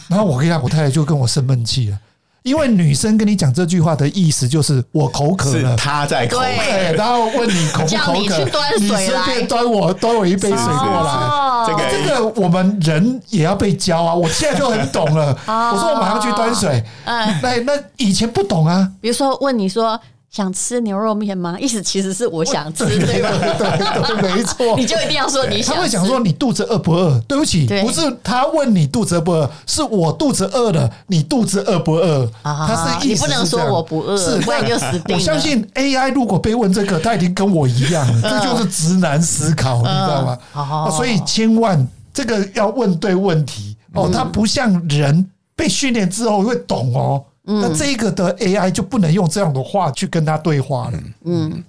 然后我跟你讲，我太太就跟我生闷气了。因为女生跟你讲这句话的意思就是我口渴了，她在口对对，然后问你口不叫你口渴，去端水你顺便端我端我一杯水过来。哦这个这个我们人也要被教啊！我现在就很懂了。我说我马上去端水，嗯那那以前不懂啊。比如说问你说想吃牛肉面吗？意思其实是我想吃，对对吧？对对，没错你。就一定要说你想吃。他会想说你肚子饿不饿？对不起，不是他问你肚子饿不饿，是我肚子饿了，你肚子饿不饿？啊他是意思你不能是说我不饿是不然就死定了我相信 AI 如果被问这个，他一定跟我一样，这就是直男思考，你知道吗？所以千万这个要问对问题哦，他不像人被训练之后会懂哦。那这个的 AI 就不能用这样的话去跟他对话了。嗯，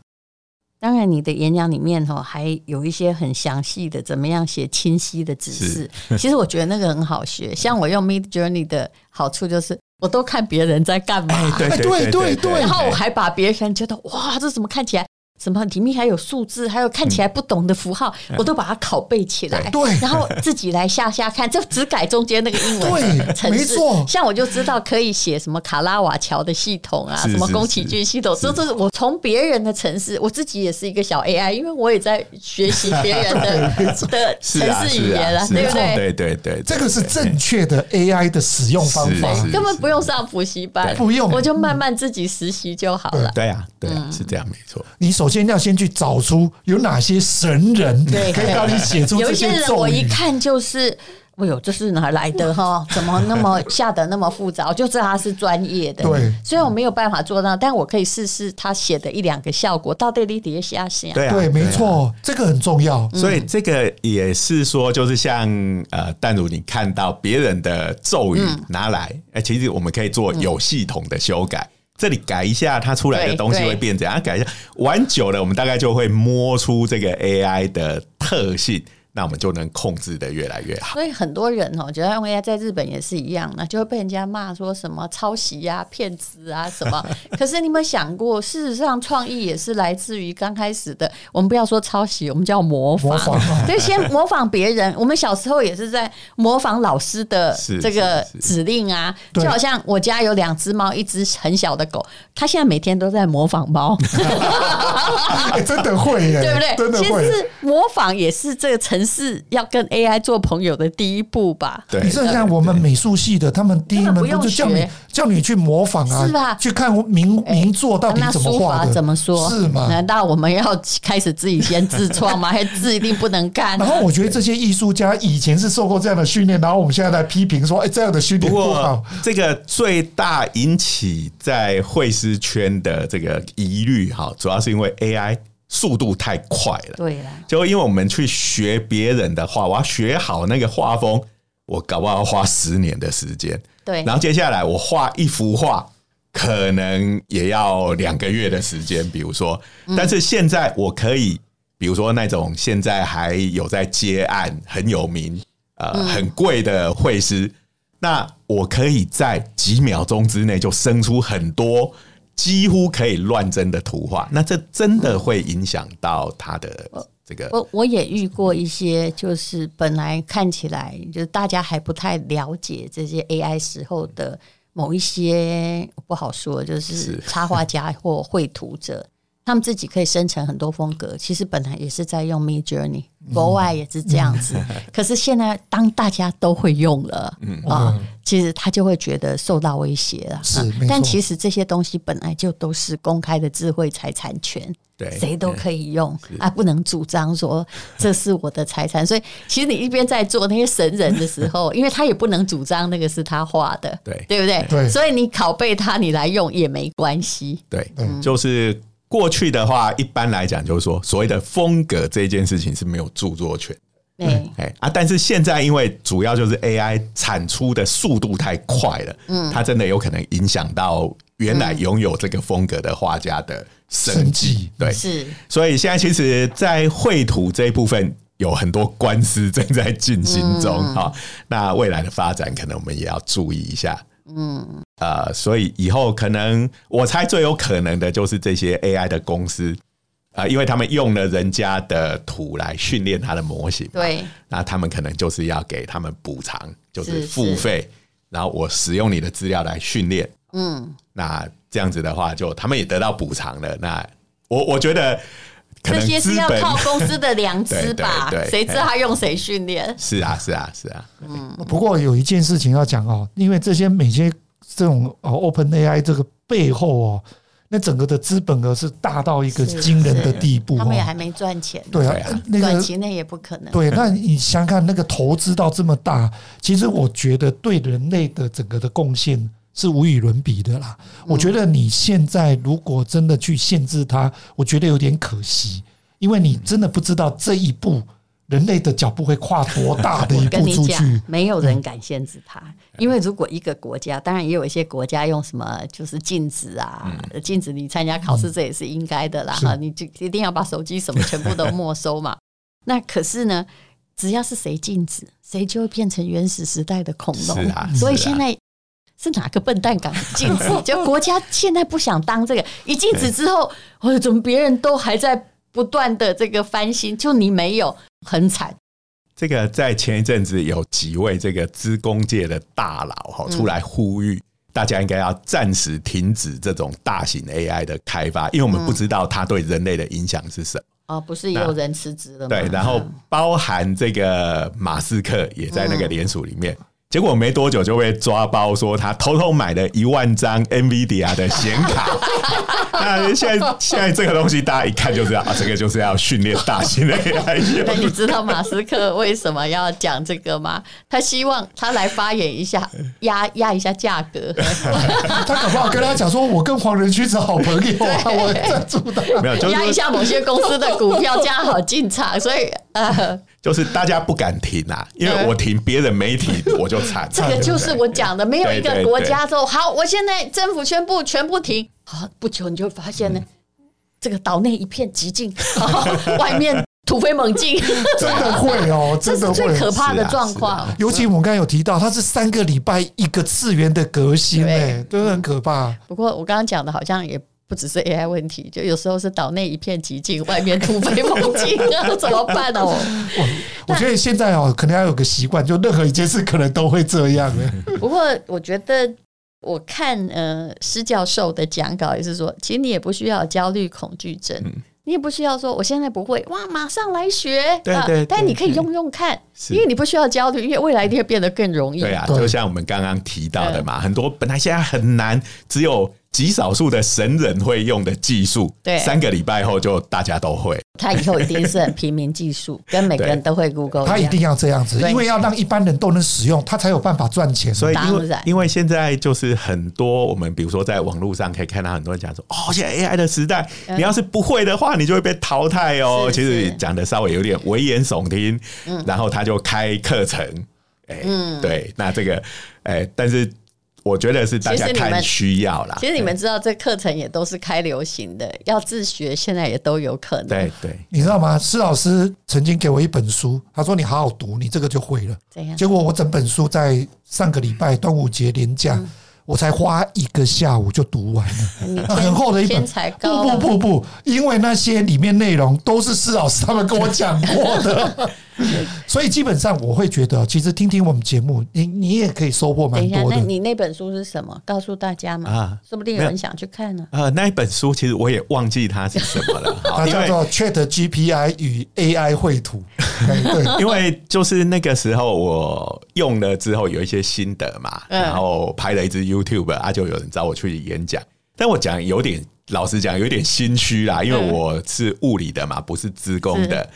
当然，你的演讲里面哈还有一些很详细的怎么样写清晰的指示。其实我觉得那个很好学，*laughs* 像我用 Mid Journey 的好处就是，我都看别人在干嘛，对对对然后我还把别人觉得哇，这怎么看起来？什么里面还有数字，还有看起来不懂的符号，我都把它拷贝起来，对。然后自己来下下看，就只改中间那个英文对 *laughs* 程式没错。像我就知道可以写什么卡拉瓦乔的系统啊，什么宫崎骏系统，这这是我从别人的城市，我自己也是一个小 AI，因为我也在学习别人的 *laughs* *laughs* 的城市语言了啊，是啊对不对？对对对，这个是正确的 AI 的使用方法。根本不用上补习班，不用。我就慢慢自己实习就好了。对啊，对啊，是这样，没错。你首先要先去找出有哪些神人对可以帮你写出这有一些人咒语。我一看就是。哎呦，这是哪来的哈？*laughs* 怎么那么下的那么复杂？我就知道他是专业的。对虽然我没有办法做到，但我可以试试他写的一两个效果，到底你底下写。对啊，对，没啊错，这个很重要。所以这个也是说，就是像呃，但如你看到别人的咒语嗯拿来，哎、其实我们可以做有系统的修改。这里改一下，它出来的东西会变怎样？改一下，玩久了，我们大概就会摸出这个 AI 的特性，那我们就能控制的越来越好。所以很多人哦，觉得用 AI 在日本也是一样那，就会被人家骂说什么抄袭啊、骗子啊什么。*laughs* 可是你有没有想过，事实上创意也是来自于刚开始的，我们不要说抄袭，我们叫模仿。模仿啊对，先模仿别人。我们小时候也是在模仿老师的这个指令啊，对就好像我家有两只猫，一只很小的狗，它现在每天都在模仿猫。*laughs* 哎，真的会耶，*laughs* 对不对？真的会。其实模仿也是这个城市要跟 AI 做朋友的第一步吧。对你，这像我们美术系的，他们第一门不就叫你叫你去模仿啊，是吧去看名名作到底那怎么书法画的，怎么说？是吗？难道我们要开始自己先自创吗？还字一定不能干然？后我觉得这些艺术家以前是受过这样的训练，然后我们现在来批评说，哎，这样的训练不好。这个最大引起在绘师圈的这个疑虑，哈，主要是因为 AI 速度太快了。对了，就因为我们去学别人的画，我要学好那个画风，我搞不好要花十年的时间。对然后接下来我画一幅画，可能也要两个月的时间。比如说，但是现在我可以，比如说那种现在还有在接案很有名、呃很贵的绘师，那我可以在几秒钟之内就生出很多。几乎可以乱真的图画，那这真的会影响到他的这个我我也遇过一些，就是本来看起来就是大家还不太了解这些 AI 时候的某一些不好说，就是是。插画家或绘图者，他们自己可以生成很多风格，其实本来也是在用 Mid Journey，国外也是这样子。*laughs* 可是现在当大家都会用了，嗯啊，其实他就会觉得受到威胁了。是啊但其实这些东西本来就都是公开的智慧财产权。对谁都可以用啊，不能主张说这是我的财产。所以其实你一边在做那些神人的时候，*laughs* 因为他也不能主张那个是他画的，对对不对？对所以你拷贝他，你来用也没关系。对，嗯就是过去的话，一般来讲就是说，所谓的风格这件事情是没有著作权，对，哎啊，但是现在因为主要就是 AI 产出的速度太快了，嗯，它真的有可能影响到原来拥有这个风格的画家的生生计计，对，是。所以现在其实，在绘图这一部分有很多官司正在进行中嗯。哈、那未来的发展，可能我们也要注意一下。嗯，呃，所以以后可能我猜最有可能的就是这些 AI 的公司，啊、因为他们用了人家的图来训练他的模型，，对，那他们可能就是要给他们补偿，就是是付费，然后我使用你的资料来训练，嗯，那这样子的话，就他们也得到补偿了。那我我觉得可这些是要靠公司的良知 *laughs* 吧对对？对谁知道他用谁训练？是啊是啊是啊，嗯不过有一件事情要讲哦，因为这些每些这种哦 Open AI 这个背后哦，那整个的资本额是大到一个是惊人的地步哦。他们也还没赚钱，对啊对啊，那个短期内也不可能。对，那你想想看，那个投资到这么大，其实我觉得对人类的整个的贡献是无与伦比的啦。我觉得你现在如果真的去限制它，我觉得有点可惜，因为你真的不知道这一步人类的脚步会跨多大的一步出去，。没有人敢限制它，因为如果一个国家，当然也有一些国家用什么就是禁止啊，禁止你参加考试，这也是应该的啦。是哈，你就一定要把手机什么全部都没收嘛。那可是呢，只要是谁禁止，谁就会变成原始时代的恐龙。啊啊所以现在。是哪个笨蛋敢禁止？*laughs* 就国家现在不想当这个，一禁止之后，哦，怎么别人都还在不断的这个翻新，就你没有，很惨。这个在前一阵子有几位这个资工界的大佬哈出来呼吁。大家应该要暂时停止这种大型 AI 的开发，因为我们不知道它对人类的影响是什么。哦，不是也有人辞职了吗？对，然后嗯包含这个马斯克也在那个联署里面结果没多久就被抓包，说他偷偷买了一万张 NVIDIA 的显卡。*laughs* 那现在现在这个东西大家一看就知道啊，这个就是要训练大型的 AI 那你。知道马斯克为什么要讲这个吗？他希望他来发言一下，压压一下价格。*laughs* 他搞不好跟他讲说，我跟黄仁勋是好朋友啊，我赞助他。没有，就压一下某些公司的股票，这样好进场。所以呃，*laughs* 就是大家不敢停啊，*laughs* 因为我停，别人没停，我就惨。*laughs* 这个就是我讲的，没有一个国家说好，我现在政府宣布全部停，好，不久你就会发现呢，嗯这个岛内一片寂静，外面突飞猛进，真的会哦，这是真的会。最可怕的状况。尤其我们刚才有提到，它是三个礼拜一个次元的革新，对哎，真的很可怕。不过我刚刚讲的好像也不只是 AI 问题，就有时候是岛内一片寂静，外面 *laughs* 突飞猛进，那怎么办呢？我我觉得现在哦，可能要有个习惯，就任何一件事可能都会这样。哎 *laughs* 不过我觉得。我看呃施教授的讲稿也是说，其实你也不需要焦虑恐惧症，嗯你也不需要说我现在不会哇，马上来学，啊对对对但你可以用用看，因为你不需要焦虑，因为未来一定会变得更容易。对啊，就像我们刚刚提到的嘛，很多本来现在很难，只有极少数的神人会用的技术，对。三个礼拜后就大家都会。他以后一定是很平民技术，跟每个人都会 Google 样。他一定要这样子，因为要让一般人都能使用，他才有办法赚钱。所以因为因为现在就是很多我们比如说在网络上可以看到很多人讲说，哦，现在 AI 的时代，嗯。你要是不会的话，你就会被淘汰哦。是其实是。讲的稍微有点危言耸听，然后他就开课程，哎，嗯。对，那这个，哎，但是我觉得是大家其实你们看需要啦。其实你们知道，这课程也都是开流行的，要自学现在也都有可能。对对，你知道吗？施老师曾经给我一本书，他说：“你好好读，你这个就会了。怎”样？结果我整本书在上个礼拜端午节连假，嗯我才花一个下午就读完了。很厚的一本天才高不不不不，因为那些里面内容都是施老师他们跟我讲过的，*laughs* *laughs* 所以基本上我会觉得，其实听听我们节目，你你也可以收获等一下，蛮多的。那你那本书是什么？告诉大家嘛，啊说不定有人想去看呢。呃，那一本书其实我也忘记它是什么了，*laughs* 它叫做 Chat GPI 与 AI 绘图。*laughs* 对对，因为就是那个时候我用了之后有一些心得嘛，嗯然后拍了一支 YouTube 啊，就有人找我去演讲，但我讲有点老实讲有点心虚啦，因为嗯我是物理的嘛，不是资工的是。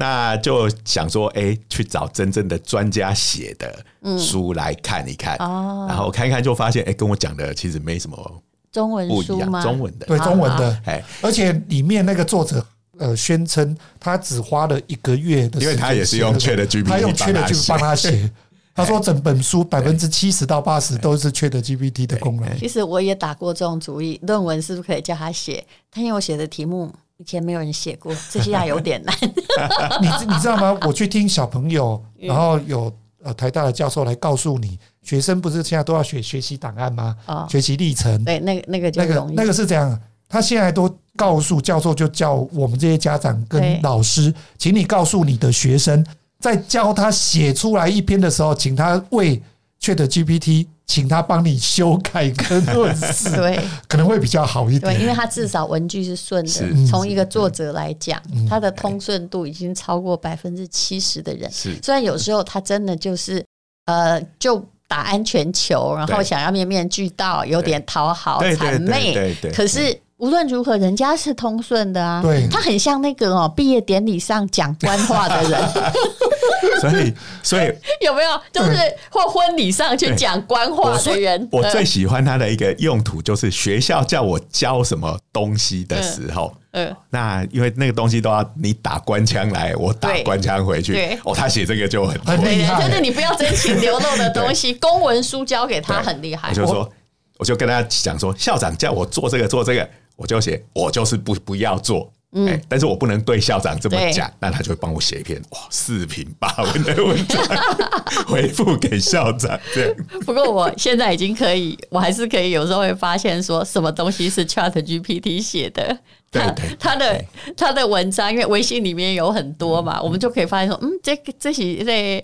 那就想说，哎、去找真正的专家写的书来看一看，嗯哦。然后看一看就发现，哎、跟我讲的其实没什么中文不一样，中文的，对中文的，哎，而且里面那个作者呃宣称他只花了一个月的时间他也是用 ChatGPT 他用帮他 ChatGPT 帮他写。*laughs* 他说整本书百分之七十到八十都是 ChatGPT 的功能。其实我也打过这种主意，论文是不是可以叫他写？他因为我写的题目以前没有人写过，这下有点难。*laughs* 你你知道吗？我去听小朋友，嗯然后有呃台大的教授来告诉你，学生不是现在都要学学习档案吗？哦学习历程，对，那个那个就容易。那个那个是这样，他现在都告诉教授，就叫我们这些家长跟老师，请你告诉你的学生，在教他写出来一篇的时候，请他为 Chat GPT，请他帮你修改跟论述，*laughs* 对可能会比较好一点对，因。为他至少文句是顺的。从一个作者来讲，他的通顺度已经超过百分之七十的人。是虽然有时候他真的就是呃，就打安全球，然后想要面面俱到，有点讨好谄媚。对对对可是无论如何，人家是通顺的啊。对他很像那个哦，毕业典礼上讲官话的人，*laughs* 所以所以 *laughs* 有没有？就是或婚礼上去讲官话的人。我最呃喜欢他的一个用途就是学校叫我教什么东西的时候。嗯那因为那个东西都要你打官腔来，我打官腔回去对。哦，他写这个就很很害 *laughs* 就是你不要真情流露的东西，公文书交给他很厉害我。就说，我就跟他讲说，校长叫我做这个做这个，我就写，我就是不不要做。嗯，但是我不能对校长这么对。讲，那他就会帮我写一篇哇四平八稳的文章回复给校长，这样。*laughs* 不过我现在已经可以，我还是可以有时候会发现说什么东西是 Chat GPT 写的。他对对他的他的文章，因为微信里面有很多嘛，我们就可以发现说，嗯，这个这是这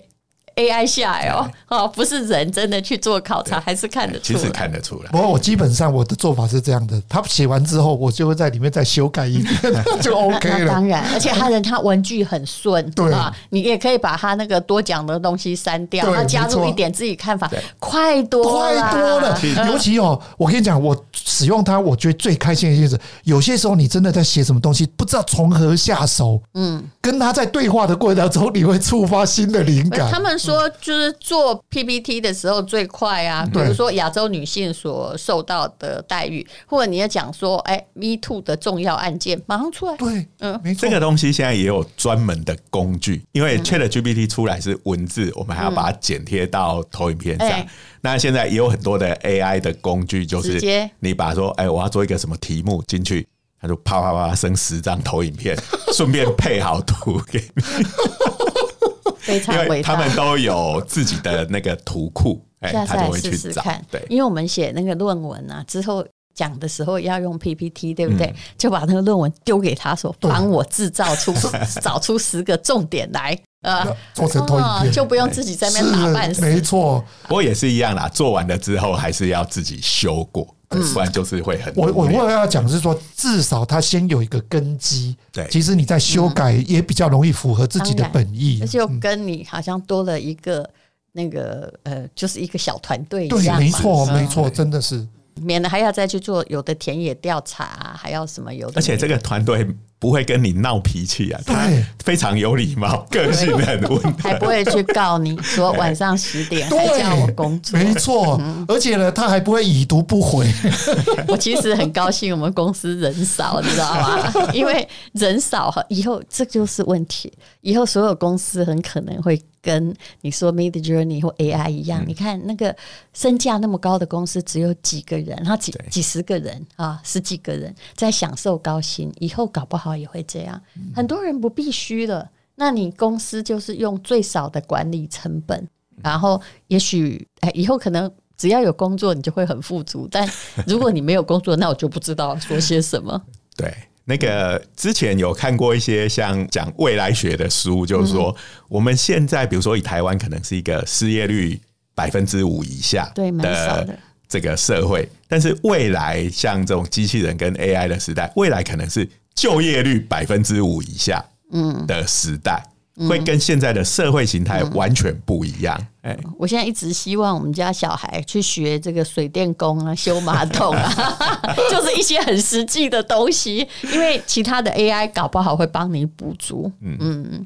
AI 下来哦，哦，不是人真的去做考察，还是看得出来。其实看得出来。不过我基本上我的做法是这样的，他写完之后，我就会在里面再修改一遍，*laughs* 就 OK 了。当然，而且他人他文句很顺，对啊，你也可以把他那个多讲的东西删掉，对他加入一点自己看法，快多快多了，尤其哦，我跟你讲，我使用它，我觉得最开心的一件事，有些时候你真的在写什么东西，不知道从何下手，嗯，跟他在对话的过程当中，你会触发新的灵感。他们说，就是做 PPT 的时候最快啊，比如说亚洲女性所受到的待遇，或者你要讲说，哎，Me Too 的重要案件，马上出来。对，嗯。没错。这，个东西现在也有专门的工具，因为 Chat GPT 出来是文字，我们还要把它剪贴到投影片上。哎那现在也有很多的 AI 的工具，就是接。你把说，哎，我要做一个什么题目进去，它就啪啪啪生十张投影片，*laughs* 顺便配好图给你，*laughs* 非常伟大。他们都有自己的那个图库，*laughs* 哎，下次来他就会去找试试看。，对。因为我们写那个论文啊，之后讲的时候要用 PPT，对不对？嗯就把那个论文丢给他说，帮我制造出 *laughs* 找出十个重点来，呃，做成投影片哦就不用自己在那边打扮。没错。不过也是一样啦，做完了之后还是要自己修过，嗯不然就是会很我我我要讲是说，至少他先有一个根基，对其实你在修改也比较容易符合自己的本意而。且又跟你好像多了一个那个呃，就是一个小团队一对，没错，嗯没错，真的是。免得还要再去做有的田野调查啊，还要什么有的。而且这个团队不会跟你闹脾气啊，他对非常有礼貌，个性很温还不会去告你说晚上十点还，叫我工作。没错，而且呢，他还不会已读不回。*laughs* 我其实很高兴我们公司人少，你知道吗？*laughs* 因为人少，以后这就是问题。以后所有公司很可能会跟你说 Mid Journey 或 AI 一样。你看那个身价那么高的公司，只有几个人，然后几几十个人啊，十几个人在享受高薪，以后搞不好也会这样。很多人不必须的，那你公司就是用最少的管理成本，然后也许哎，以后可能只要有工作，你就会很富足。*laughs* 但如果你没有工作，那我就不知道说些什么。*laughs* 对，那个之前有看过一些像讲未来学的书，就是说、嗯我们现在比如说以台湾可能是一个失业率百分之五以下对蛮少的这个社会，但是未来像这种机器人跟 AI 的时代，未来可能是就业率百分之五以下嗯的时代。会跟现在的社会形态完全不一样，哎、我现在一直希望我们家小孩去学这个水电工啊、修马桶啊，*laughs* 就是一些很实际的东西，因为其他的 AI 搞不好会帮你补足。嗯嗯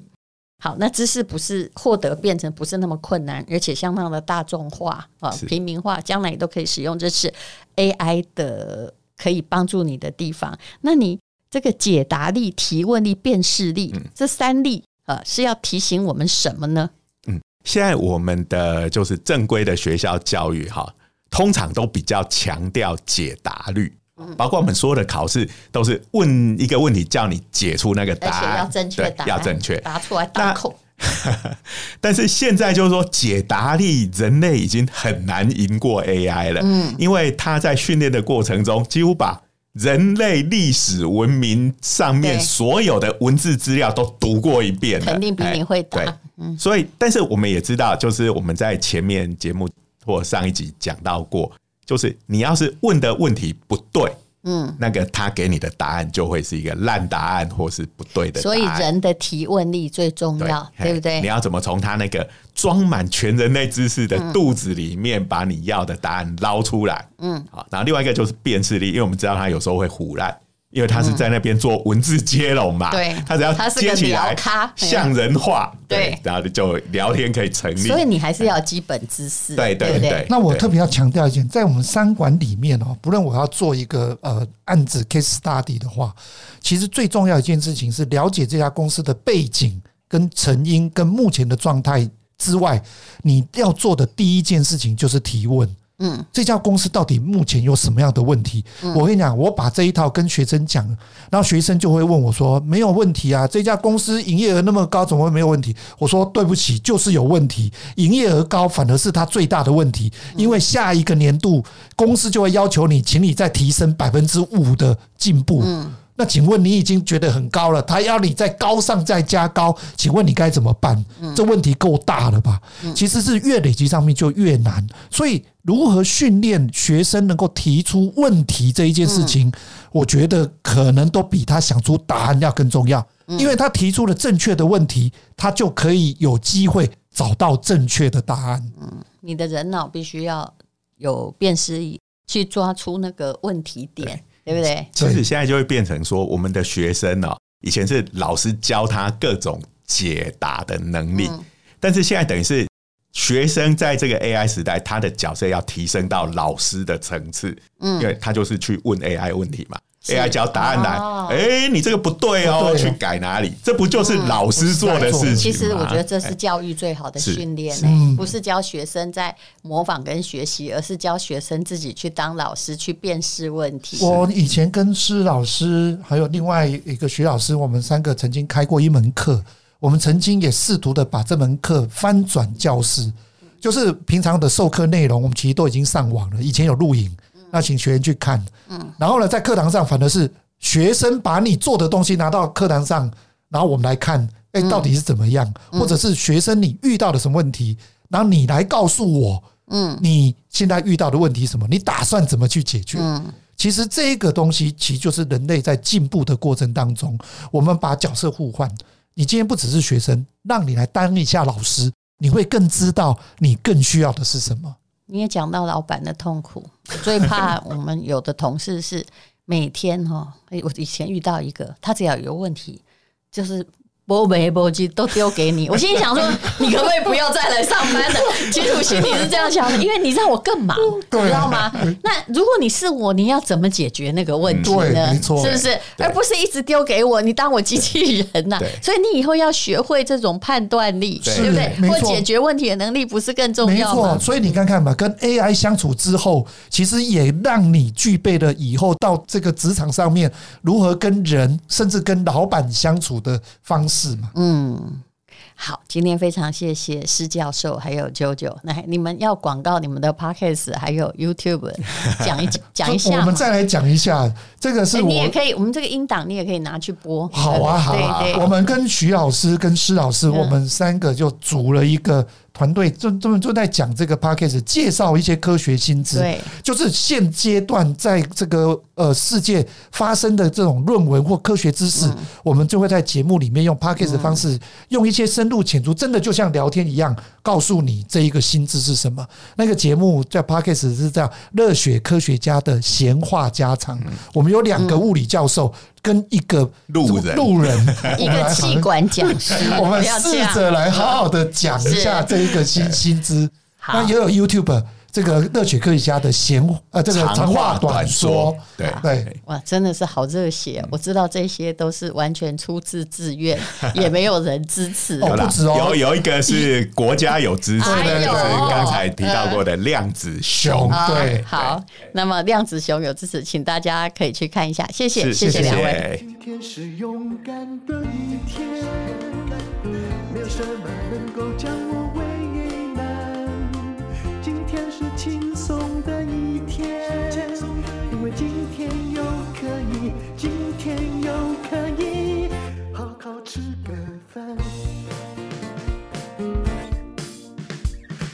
好，那知识不是获得变成不是那么困难，而且相当的大众化啊、平民化，将来也都可以使用，这是 AI 的可以帮助你的地方。那你这个解答力、提问力、辨识力、这三力，呃，是要提醒我们什么呢？嗯现在我们的就是正规的学校教育哈，通常都比较强调解答率，嗯包括我们所有的考试都是问一个问题，叫你解出那个答案，要正确答案，要正确。答出来打扣。*laughs* 但是现在就是说，解答力人类已经很难赢过 AI 了，嗯，因为它在训练的过程中，几乎把人类历史文明上面所有的文字资料都读过一遍了，肯定比你会答哎对，所以，但是我们也知道，就是我们在前面节目或上一集讲到过，就是你要是问的问题不对，嗯，那个他给你的答案就会是一个烂答案或是不对的答所。以人的提问力最重要，对不嘿对你？要怎么从他那个装满全人类知识嗯的肚子里面把你要的答案捞出来？嗯，好，然后另外一个就是辨识力，因为我们知道他有时候会胡乱。因为他是在那边做文字接龙嘛，对他只要他接起来像人话，对然后就聊天可以成立。所以你还是要基本知识，对对不对那我特别要强调一点，在我们三管里面哦，不论我要做一个呃案子 case study 的话，其实最重要一件事情是了解这家公司的背景、跟成因、跟目前的状态之外，你要做的第一件事情就是提问。嗯，这家公司到底目前有什么样的问题？我跟你讲，我把这一套跟学生讲，然后学生就会问我说：“没有问题啊，这家公司营业额那么高，怎么会没有问题？”我说：“对不起，就是有问题。营业额高反而是它最大的问题，因为下一个年度公司就会要求你，请你再提升百分之五的进步。那请问你已经觉得很高了，他要你再高上再加高，请问你该怎么办？这问题够大了吧？其实是越累积上面就越难，所以如何训练学生能够提出问题这一件事情，我觉得可能都比他想出答案要更重要，因为他提出了正确的问题，他就可以有机会找到正确的答案。嗯你的人脑必须要有辨识力，去抓出那个问题点，对不对？其实现在就会变成说，我们的学生哦，以前是老师教他各种解答的能力，但是现在等于是学生在这个 AI 时代，他的角色要提升到老师的层次，嗯，因为他就是去问 AI 问题嘛。AI 教答案来，哎，你这个不对哦，去改哪里？这不就是老师做的事情其实我觉得这是教育最好的训练呢，不是教学生在模仿跟学习，而是教学生自己去当老师，去辨识问题。我以前跟施老师还有另外一个徐老师，我们三个曾经开过一门课，我们曾经也试图的把这门课翻转教室，就是平常的授课内容，我们其实都已经上网了，以前有录影。那请学员去看，嗯，然后呢，在课堂上反而是学生把你做的东西拿到课堂上，然后我们来看，哎，到底是怎么样，或者是学生你遇到了什么问题，然后你来告诉我，嗯，你现在遇到的问题什么，你打算怎么去解决？嗯，其实这个东西其实就是人类在进步的过程当中，我们把角色互换，你今天不只是学生，让你来当一下老师，你会更知道你更需要的是什么。你也讲到老板的痛苦，*laughs* 最怕我们有的同事是每天哈，哎，我以前遇到一个，他只要有问题，就是。波没波机都丢给你，我心里想说，你可不可以不要再来上班了？其实我心里是这样想的，因为你让我更忙，知道吗？那如果你是我，你要怎么解决那个问题呢？没错是不是？而不是一直丢给我，你当我机器人呐？所以你以后要学会这种判断力，对不对？或解决问题的能力，不是更重要吗？所以你看看嘛，跟 AI 相处之后，其实也让你具备了以后到这个职场上面如何跟人，甚至跟老板相处的方式。是嘛？嗯，好，今天非常谢谢施教授还有九九，来你们要广告你们的 podcast 还有 YouTube *laughs* 讲一讲一下，我们再来讲一下这个是，你也可以，我们这个音档你也可以拿去播。好啊，好啊，我们跟徐老师跟施老师，我们三个就组了一个。团队就这么就在讲这个 p a c k a g e 介绍一些科学新知，对，就是现阶段在这个呃世界发生的这种论文或科学知识，我们就会在节目里面用 p a c k a g e 的方式，用一些深入浅出，真的就像聊天一样，告诉你这一个新知是什么。那个节目在 p a c k a g e 是叫热血科学家的闲话家常，我们有两个物理教授。跟一个路人，路人，*laughs* 一个气管讲师，*laughs* 我们试着来好好的讲一下这一个新薪资。那也有 YouTube。这个热血科学家的闲呃，这个长话短说，对对，哇，真的是好热血！我知道这些都是完全出自自愿，*laughs* 也没有人支持。不止哦，有有一个是国家有支持，*laughs* 就是刚才提到过的量子熊。对，好，那么量子熊有支持，请大家可以去看一下。谢谢，谢谢两位。今天是勇敢的一天，没有什么能够将